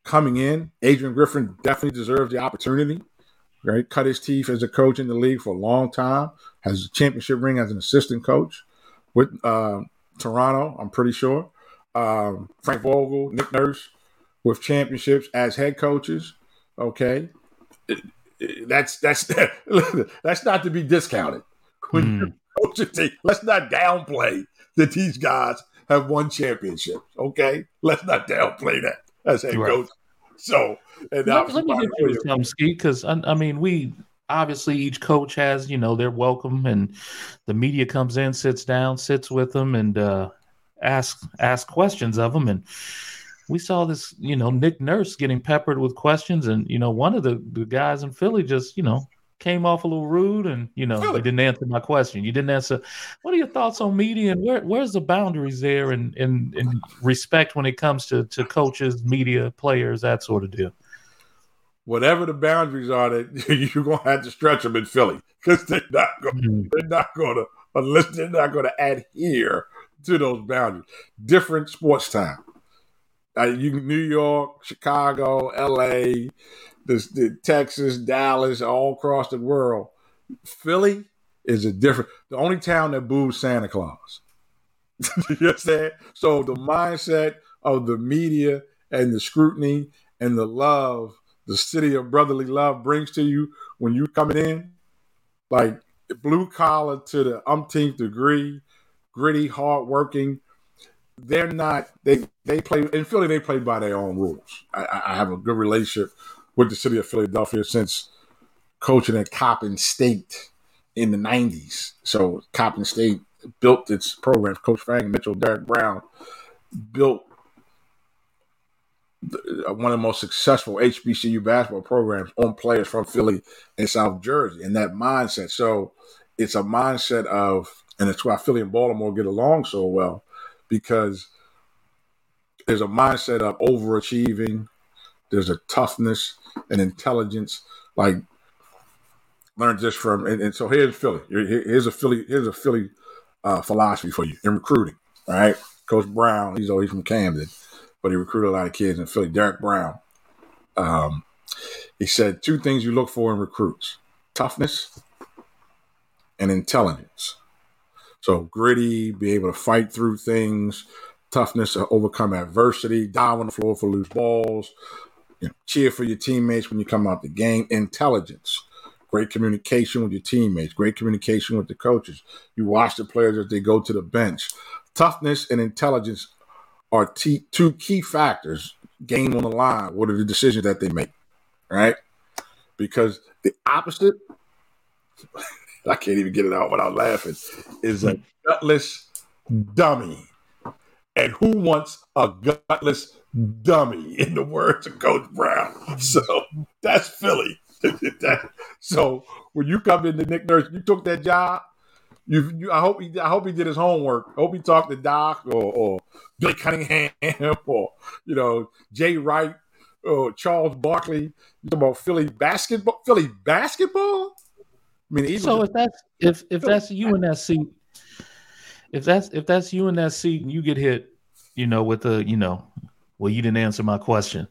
coming in. Adrian Griffin definitely deserves the opportunity. Right, cut his teeth as a coach in the league for a long time. Has a championship ring as an assistant coach with uh, Toronto. I'm pretty sure. Um, Frank Vogel, Nick Nurse, with championships as head coaches. Okay, that's that's that's not to be discounted. Mm. coaching, let's not downplay that these guys have won championships. Okay, let's not downplay that as head right. coach. So, and let, let me get you some ski because I, I mean we obviously each coach has you know their welcome and the media comes in sits down sits with them and uh ask ask questions of them. And we saw this you know nick nurse getting peppered with questions. And you know one of the, the guys in philly just you know came off a little rude and you know really? didn't answer my question. You didn't answer. What are your thoughts on media? And where, where's the boundaries there and in, in, in, respect when it comes to, to coaches media players that sort of deal? Whatever the boundaries are that you're going to have to stretch them in philly. Because they're not going mm-hmm. they're not going to unless they're not going to adhere to those boundaries different sports time uh, you new york chicago la the, Texas, Dallas, all across the world. Philly is a different. The only town that boos Santa Claus. you understand? So the mindset of the media and the scrutiny and the love the city of brotherly love brings to you when you coming in, like blue collar to the umpteenth degree, gritty, hardworking. They're not. They they play in Philly. They play by their own rules. I, I have a good relationship with the city of Philadelphia since coaching at Coppin State in the 90s. So Coppin State built its programs. Coach Fang Mitchell, Derek Brown built uh, one of the most successful HBCU basketball programs on players from Philly and South Jersey and that mindset. So it's a mindset of, and it's why Philly and Baltimore get along so well because there's a mindset of overachieving. There's a toughness and intelligence. Like learned this from, and, and so here's Philly. Here's a Philly. Here's a Philly uh, philosophy for you in recruiting. right? Coach Brown. He's always from Camden, but he recruited a lot of kids in Philly. Derek Brown. Um, he said two things you look for in recruits: toughness and intelligence. So gritty, be able to fight through things, toughness to overcome adversity, dive on the floor for loose balls, you know, cheer for your teammates when you come out the game, intelligence, great communication with your teammates, great communication with the coaches. You watch the players as they go to the bench. Toughness and intelligence are t- two key factors. Game on the line. What are the decisions that they make? Right? Because the opposite, I can't even get it out without laughing, is a gutless dummy. And who wants a gutless dummy, in the words of Coach Brown? So that's Philly. so when you come in into Nick Nurse, you took that job. You, you, I hope he, I hope he did his homework. I hope he talked to Doc or, or Billy Cunningham or you know Jay Wright or Charles Barkley. You talk about Philly basketball. Philly basketball. I mean, so if that's if if that's you in that seat, if that's if that's you in that seat and you get hit, you know, with the you know, well, you didn't answer my question.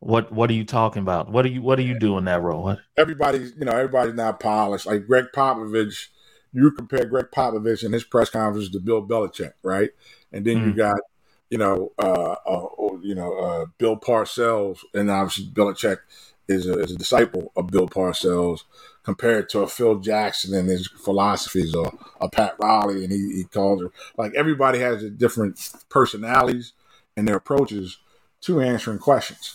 What what are you talking about? What are you what are you doing that role? What? Everybody's you know everybody's not polished. Like Gregg Popovich, you compare Gregg Popovich and his press conference to Bill Belichick, right? And then mm. you got you know uh, uh, you know uh, Bill Parcells, and obviously Belichick is a, is a disciple of Bill Parcells compared to a Phil Jackson and his philosophies or a Pat Riley and he, he calls her like everybody has different personalities and their approaches to answering questions.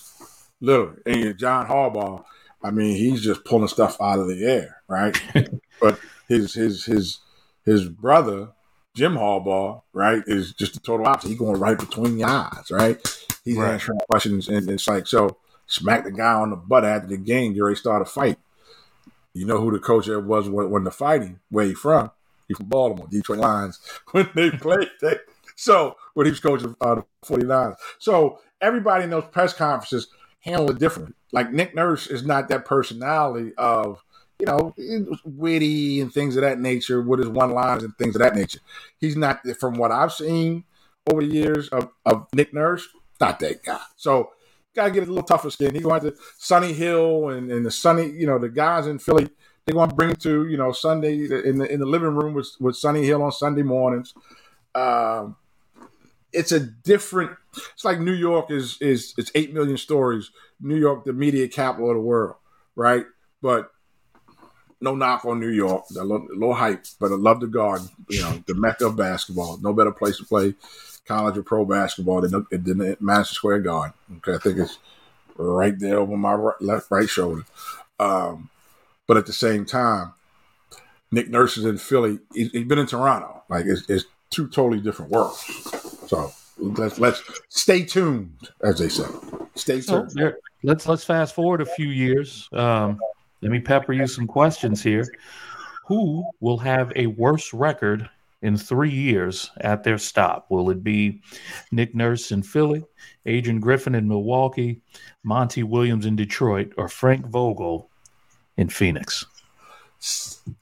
Literally. And John Harbaugh, I mean, he's just pulling stuff out of the air, right? but his his his his brother, Jim Harbaugh, right, is just the total opposite. He's going right between the eyes, right? He's right. answering questions and it's like so smack the guy on the butt after the game, you already start a fight. You know who the coach was when, when the fighting, where he from? He from Baltimore, Detroit Lions. When they played, so when he was coaching uh, the 49ers. So everybody in those press conferences handle it differently. Like Nick Nurse is not that personality of, you know, witty and things of that nature with his one lines and things of that nature. He's not, from what I've seen over the years of, of Nick Nurse, not that guy. So got to get a little tougher skin. He's going to Sonny Hill and, and the Sunny, you know, the guys in Philly. They're going to bring it to you know Sunday in the in the living room with with Sonny Hill on Sunday mornings. Um, it's a different. It's like New York is is it's eight million stories. New York, the media capital of the world, right? But no knock on New York. A little, a little hype, but I love the Garden. You know, the mecca of basketball. No better place to play college or pro basketball than, than Madison Square Garden. Okay, I think it's right there over my right, left right shoulder. Um, but at the same time, Nick Nurse is in Philly. He, has been in Toronto. Like it's, it's two totally different worlds. So let's let's stay tuned, as they say. Stay tuned. So, let's let's fast forward a few years. Um, let me pepper you some questions here. Who will have a worse record in three years at their stop? Will it be Nick Nurse in Philly, Adrian Griffin in Milwaukee, Monty Williams in Detroit, or Frank Vogel in Phoenix?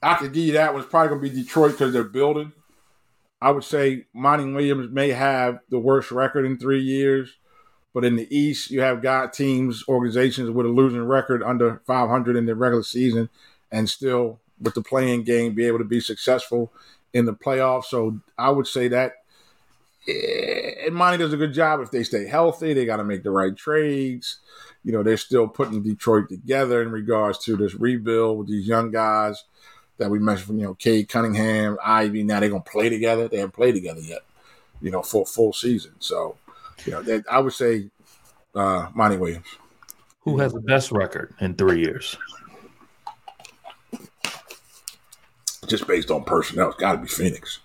I could give you that one's probably going to be Detroit because they're building. I would say Monty Williams may have the worst record in three years, but in the East, you have got teams, organizations with a losing record under 500 in the regular season, and still with the playing game be able to be successful in the playoffs. So I would say that. Eh, and Monty does a good job if they stay healthy. They got to make the right trades. You know, they're still putting Detroit together in regards to this rebuild with these young guys that we mentioned from, you know, Cade Cunningham, Ivey. Now they're going to play together. They haven't played together yet, you know, for a full season. So, you know, they, I would say uh, Monty Williams. Who has the best record in three years? Just based on personnel, it's got to be Phoenix.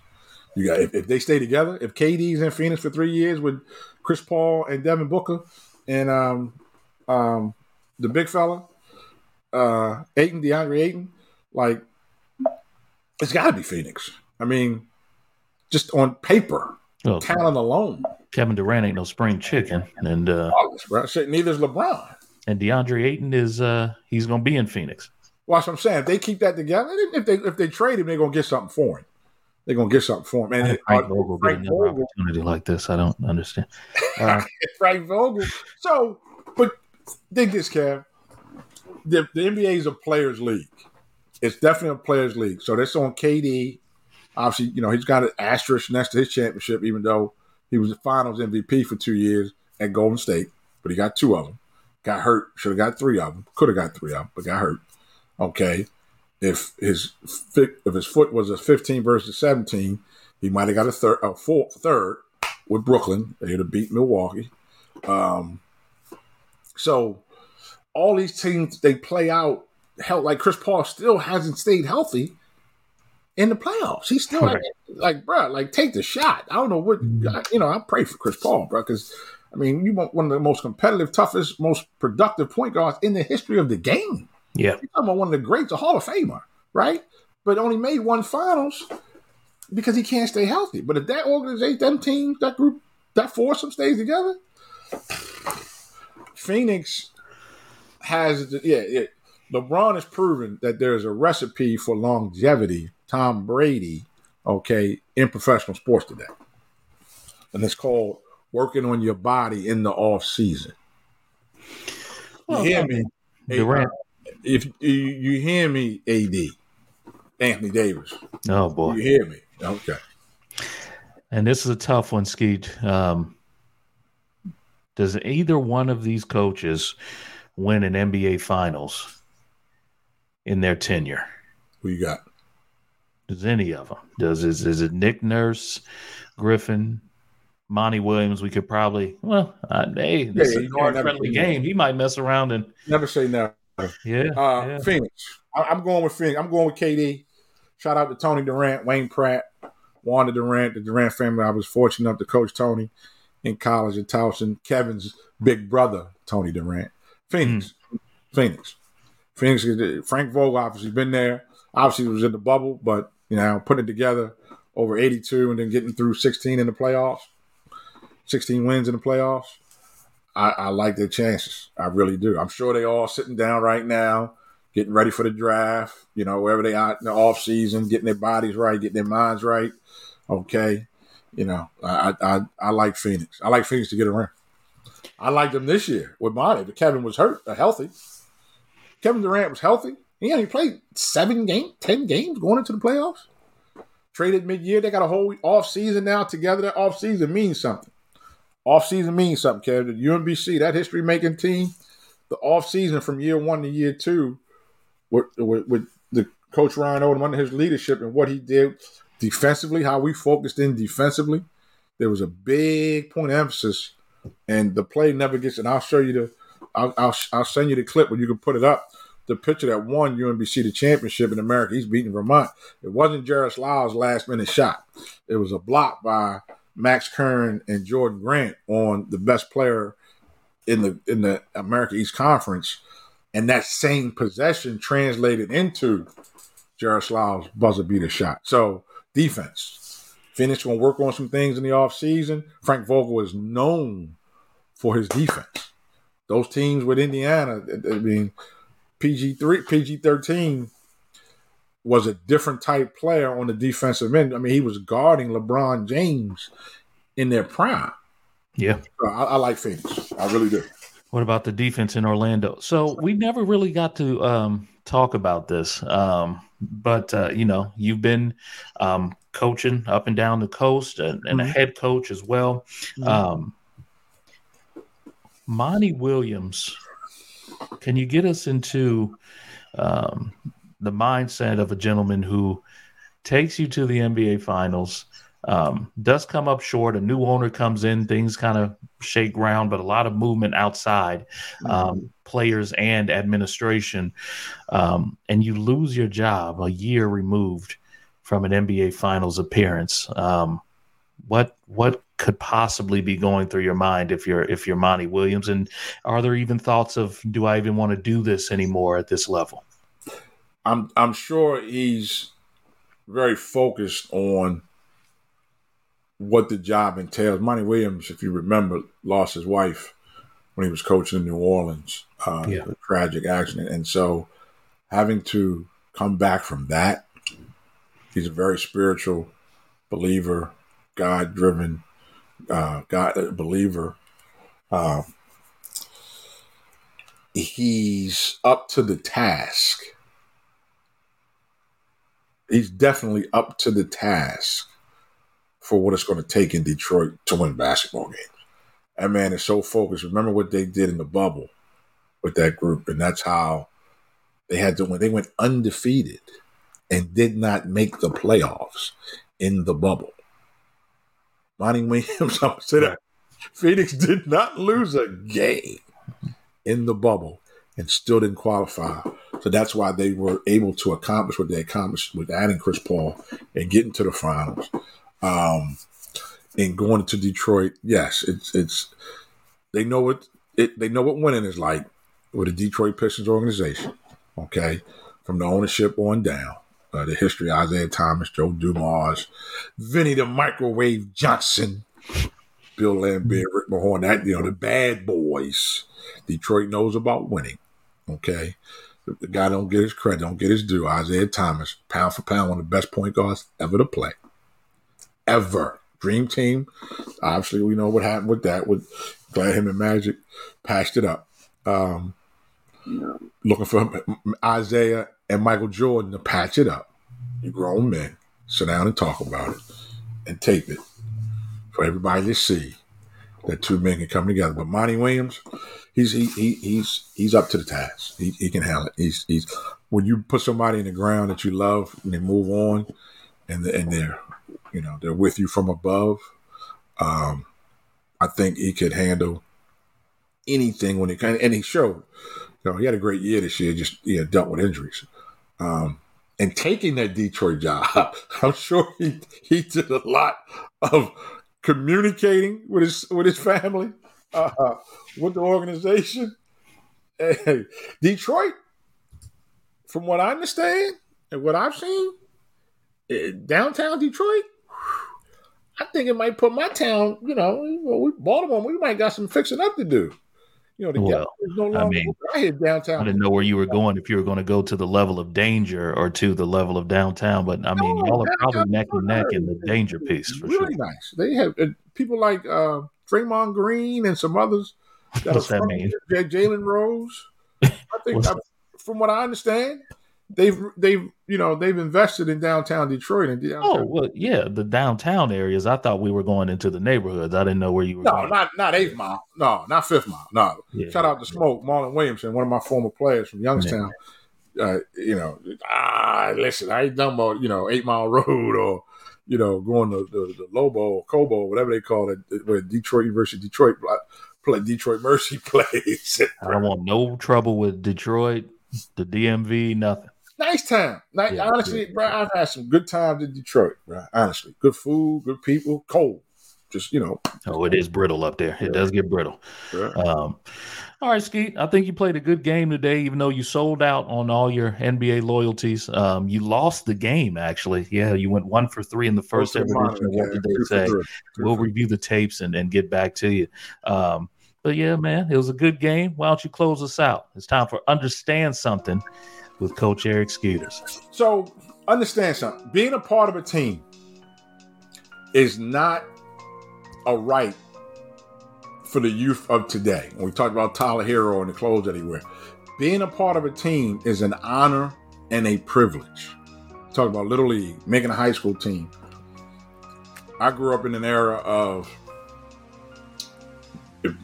You got if, if, they stay together, if KD's in Phoenix for three years with Chris Paul and Devin Booker and um, um, the big fella, uh, Ayton, DeAndre Ayton, like It's got to be Phoenix. I mean, just on paper, Well, talent alone. Kevin Durant ain't no spring chicken, and uh, Neither is LeBron. and DeAndre Ayton is uh, he's gonna be in Phoenix. Watch what I'm saying. If they keep that together, if they if they trade him, they're gonna get something for him. They're gonna get something for him. And it- Frank Vogel Frank another Vogel, opportunity like this. I don't understand. Uh, Frank Vogel. So, but think this, Kev. The, the NBA is a players' league. It's definitely a players' league. So that's on KD. Obviously, you know he's got an asterisk next to his championship, even though he was the Finals MVP for two years at Golden State, but he got two of them. Got hurt. Should have got three of them. Could have got three of them, but got hurt. Okay. If his if his foot was a 15 versus 17, he might have got a third, a fourth, third with Brooklyn. They'd have beat Milwaukee. Um, so all these teams they play out hell like Chris Paul still hasn't stayed healthy in the playoffs. He's still like, like bro, like take the shot. I don't know what you know. I pray for Chris Paul, bro, because I mean you want one of the most competitive, toughest, most productive point guards in the history of the game. Yeah, You're talking about one of the greats, a Hall of Famer, right? But only made one finals because he can't stay healthy. But if that organization, them teams, that group, that foursome stays together, Phoenix has, yeah, yeah. LeBron has proven that there is a recipe for longevity. Tom Brady, okay, in professional sports today, and it's called working on your body in the off season. You hear me? Durant. If you, you hear me, AD, Anthony Davis, Oh boy. you hear me? Okay. And this is a tough one, Skeet. Um, does either one of these coaches win an NBA Finals in their tenure? Who you got? Does any of them? Does is, is it Nick Nurse, Griffin, Monty Williams? We could probably well, uh, hey, this Yeah, is a friendly game. He might mess around and Never say never. Yeah, Uh, yeah. Phoenix. I, I'm going with Phoenix. I'm going with KD. Shout out to Tony Durant, Wayne Pratt, Wanda Durant, the Durant family. I was fortunate enough to coach Tony in college at Towson. Kevin's big brother, Tony Durant. Phoenix. Phoenix. Phoenix. Frank Vogel obviously been there. Obviously was in the bubble, but you know putting it together over 82 and then getting through 16 in the playoffs, 16 wins in the playoffs. I, I like their chances. I really do. I'm sure they all sitting down right now, getting ready for the draft. You know, wherever they are in the off season, getting their bodies right, getting their minds right. Okay, you know, I I, I like Phoenix. I like Phoenix to get around. I liked them this year with Monty, but Kevin was hurt, uh, healthy. Kevin Durant was healthy. He only played seven games, ten games going into the playoffs. Traded mid year. They got a whole off season now together. That off season means something. Off season means something, Kevin. The UMBC, that history making team, the off season from year one to year two, with, with, with the coach Ryan Odom under his leadership and what he did defensively, how we focused in defensively, there was a big point of emphasis, and the play never gets. And I'll show you the, I'll, I'll, I'll send you the clip where you can put it up. The picture that won UMBC the championship in America. He's beating Vermont. It wasn't Jairus Lyle's last minute shot. It was a block by Max Curran and Jourdan Grant on the best player in the in the America East Conference, and that same possession translated into Jairus Lyle's buzzer beater shot. So defense. Phoenix gonna work on some things in the offseason. Frank Vogel is known for his defense. Those teams with Indiana, I mean, PG three, PG thirteen was a different type player on the defensive end. I mean, he was guarding LeBron James in their prime. yeah. So I, I like Phoenix. I really do. What about the defense in Orlando? So we never really got to um, talk about this, um, but uh, you know, you've been um, coaching up and down the coast and, and a Mhm. head coach as well. Um, Monty Williams, can you get us into um, the mindset of a gentleman who takes you to the NBA Finals? Um, does come up short. A new owner comes in, things kind of shake ground, but a lot of movement outside, um, players and administration. Um, and you lose your job a year removed from an NBA Finals appearance. Um, what what could possibly be going through your mind if you're if you're Monty Williams? And are there even thoughts of do I even want to do this anymore at this level? I'm I'm sure he's very focused on what the job entails. Monty Williams, if you remember, lost his wife when he was coaching in New Orleans. Uh, Yeah. a tragic accident, and so having to come back from that, he's a very spiritual believer, God-driven, uh, God uh, believer. Uh, he's up to the task. He's definitely up to the task for what it's going to take in Detroit to win basketball games. That man is so focused. Remember what they did in the bubble with that group, and that's how they had to win. They went undefeated and did not make the playoffs in the bubble. Monty Williams, I would say that Phoenix did not lose a game in the bubble and still didn't qualify. So that's why they were able to accomplish what they accomplished with adding Chris Paul and getting to the finals. Um, and going to Detroit, yes, it's it's they know what it they know what winning is like with the Detroit Pistons organization. Okay, from the ownership on down, uh, the history: Isiah Thomas, Joe Dumars, Vinnie the Microwave Johnson, Bill Laimbeer, Rick Mahorn. That you know the bad boys. Detroit knows about winning. Okay, the guy don't get his credit, don't get his due. Isiah Thomas, pound for pound, one of the best point guards ever to play, ever. Dream team. Obviously, we know what happened with that. With glad him and Magic patched it up. Um, looking for Isiah and Michael Jordan to patch it up. You grown men, sit down and talk about it and tape it for everybody to see that two men can come together. But Monty Williams, he's he, he he's he's up to the task. He, he can handle it. He's he's when you put somebody in the ground that you love and they move on, and the, and they're you know they're with you from above. Um, I think he could handle anything when it kind and he showed. You know, he had a great year this year. Just he had dealt with injuries. Um, and taking that Detroit job, I'm sure he he did a lot of communicating with his with his family, uh, with the organization. Hey, Detroit, from what I understand and what I've seen, eh, downtown Detroit, I think it might put my town. You know, we, Baltimore, we might got some fixing up to do. You know, the Well, no I mean, I hit downtown. I didn't know where you were going if you were going to go to the level of danger or to the level of downtown. But I mean, No, y'all are probably neck and neck in the danger piece for really sure. nice. They have uh, people like uh, Draymond Green and some others. That What's that mean? Jalen Rose. I think, What's uh, from what I understand, they've they've you know they've invested in downtown Detroit and downtown. Oh well, yeah, the downtown areas. I thought we were going into the neighborhoods. I didn't know where you were no, going. not not eighth mile. No, not fifth mile. No. Yeah. Shout out to Smoke Marlon Williamson, one of my former players from Youngstown. Uh, you know, ah, listen, I ain't done about you know Eight Mile Road or you know going to the, the Lobo or Cobo, whatever they call it, where Detroit University, Detroit play Detroit Mercy plays. I don't want no trouble with Detroit, the DMV, nothing. Nice time. Nice, Yeah, honestly, yeah, bro, I've had some good times in Detroit, bro. Honestly, good food, good people, cold. Just you know, Oh, it is brittle up there. It does get brittle. bro. Um, all right, Skeet. I think you played a good game today, even though you sold out on all your NBA loyalties. Um, you lost the game, actually. Yeah, you went one for three in the first Go to the evolution. of monitor, What did they say? We'll review the tapes and, and get back to you. Um, but yeah, man, it was a good game. Why don't you close us out? It's time for Understand Something with Coach Eric Skeeters. So understand something. Being a part of a team is not a right for the youth of today. When we talked about Tyler Herro and the clothes that he wear. Being a part of a team is an honor and a privilege. Talk about Little League, making a high school team. I grew up in an era of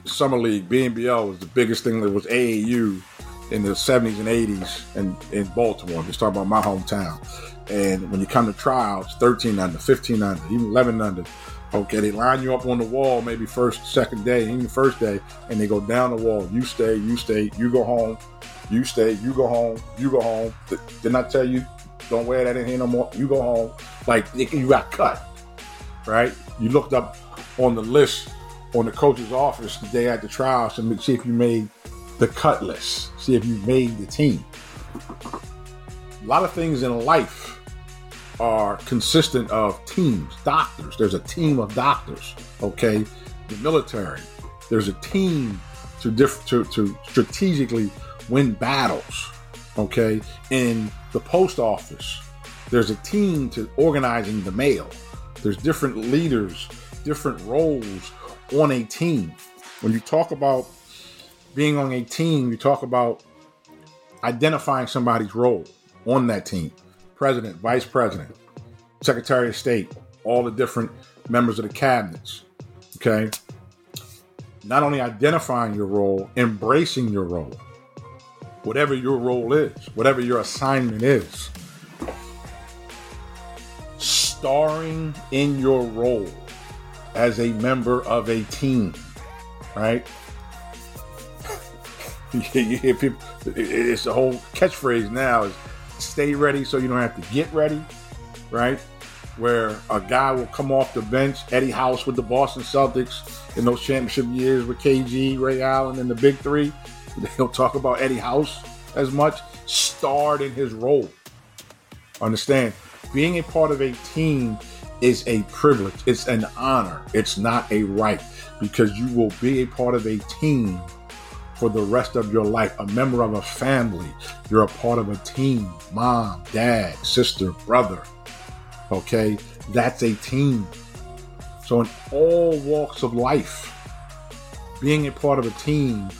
summer league, BNBL was the biggest thing that was AAU in the 70s and 80s in, in Baltimore. Just talking about my hometown. And when you come to trials, 13 under, 15 under, even 11 under, okay, they line you up on the wall maybe first, second day, even first day, and they go down the wall. You stay, you stay, you go home, you stay, you go home, you go home. Didn't I tell you, don't wear that in here no more? You go home. Like, you got cut, right? You looked up on the list on the coach's office the day after trials to see if you made the cut list, see if you made the team. A lot of things in life are consistent of teams, doctors. There's a team of doctors. Okay, the military. There's a team to diff- to, to strategically win battles. Okay, in the post office, there's a team to organizing the mail. There's different leaders, different roles on a team. When you talk about being on a team, you talk about identifying somebody's role on that team president, vice president, secretary of state, all the different members of the cabinets. Okay. Not only identifying your role, embracing your role, whatever your role is, whatever your assignment is, starring in your role as a member of a team, right? You hear people, it's the whole catchphrase now is stay ready so you don't have to get ready, right? Where a guy will come off the bench, Eddie House with the Boston Celtics in those championship years with KG, Ray Allen, and the Big Three. They don't talk about Eddie House as much, starred in his role. Understand, being a part of a team is a privilege, it's an honor, it's not a right because you will be a part of a team for the rest of your life, a member of a family. You're a part of a team mom, dad, sister, brother. Okay, that's a team. So, in all walks of life, being a part of a team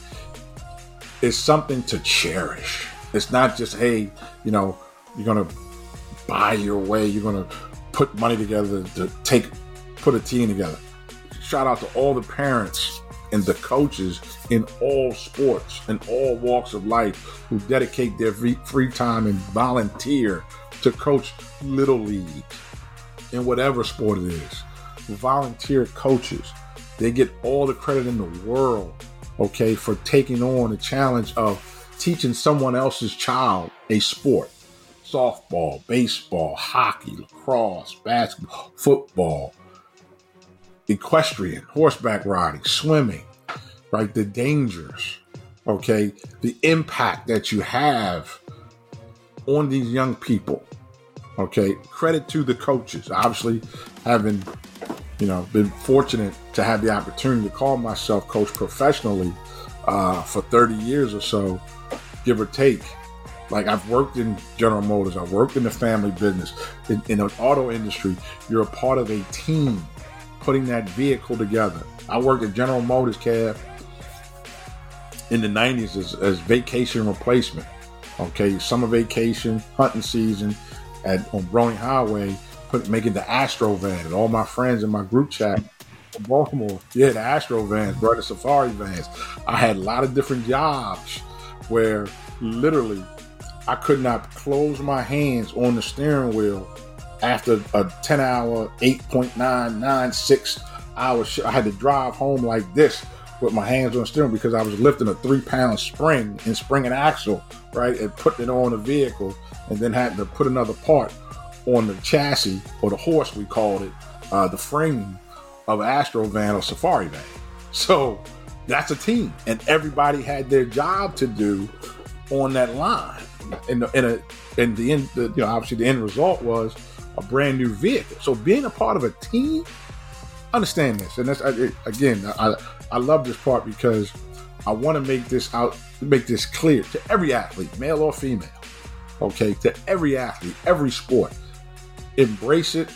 is something to cherish. It's not just, hey, you know, you're going to buy your way, you're going to put money together to take, put a team together. Shout out to all the parents and the coaches in all sports and all walks of life who dedicate their free time and volunteer to coach little league in whatever sport it is. Volunteer coaches, they get all the credit in the world, okay, for taking on the challenge of teaching someone else's child a sport. Softball, baseball, hockey, lacrosse, basketball, football, equestrian, horseback riding, swimming, right? The dangers, okay? The impact that you have on these young people, okay? Credit to the coaches. Obviously, having, you know, been fortunate to have the opportunity to call myself coach professionally uh, for 30 years or so, give or take. Like I've worked in General Motors, I've worked in the family business, in, in the auto industry. You're a part of a team putting that vehicle together. I worked at General Motors cab in the 90s as, as vacation replacement. Okay, summer vacation, hunting season at on Broening Highway, put making the Astro van. And all my friends in my group chat Baltimore, yeah, the Astro vans, brother Safari vans. I had a lot of different jobs where literally I could not close my hands on the steering wheel after a 10 hour, 8.996 hour shift, I had to drive home like this with my hands on the steering because I was lifting a three pound spring and spring and axle, right? And putting it on the vehicle and then had to put another part on the chassis or the horse, we called it, uh, the frame of Astro van or Safari van. So that's a team. And everybody had their job to do on that line. And, and, a, and the end, the, you know, obviously the end result was a brand new vehicle. So being a part of a team, understand this, and that's again, I I love this part because I want to make this out, make this clear to every athlete, male or female. Okay, to every athlete, every sport, embrace it,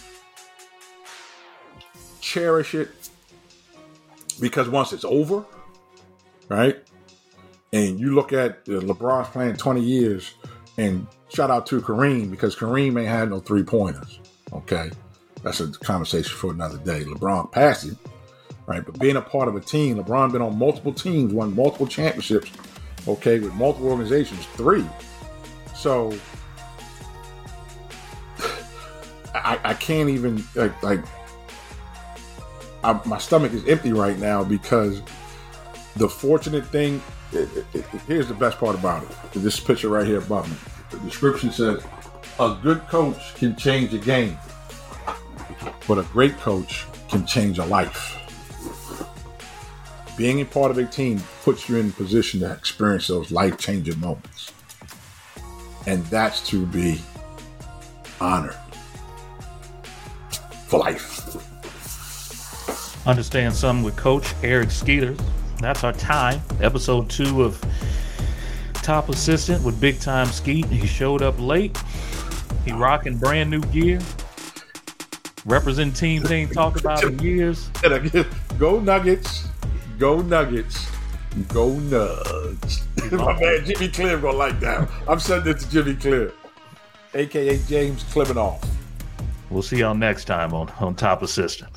cherish it, because once it's over, right? And you look at LeBron's playing 20 years and shout out to Kareem because Kareem ain't had no three pointers. Okay. That's a conversation for another day. LeBron passed it, right? But being a part of a team, LeBron been on multiple teams, won multiple championships, okay, with multiple organizations, three. So I, I can't even like, like I, my stomach is empty right now because the fortunate thing. It, it, it, here's the best part about it. This picture right here above me. The description says, a good coach can change a game, but a great coach can change a life. Being a part of a team puts you in a position to experience those life changing moments. And that's to be honored for life. Understand something with Coach Eric Skeeter. That's our time. Episode two of Top Assistant with Big Time Skeet. He showed up late. He rocking brand new gear. Represent teams they ain't talked about in years. Go Nuggets. Go Nuggets. Go Nugs. My man Jimmy Clear gonna like that. I'm sending it to Jimmy Clear, aka James Klimenoff. We'll see y'all next time on, on Top Assistant.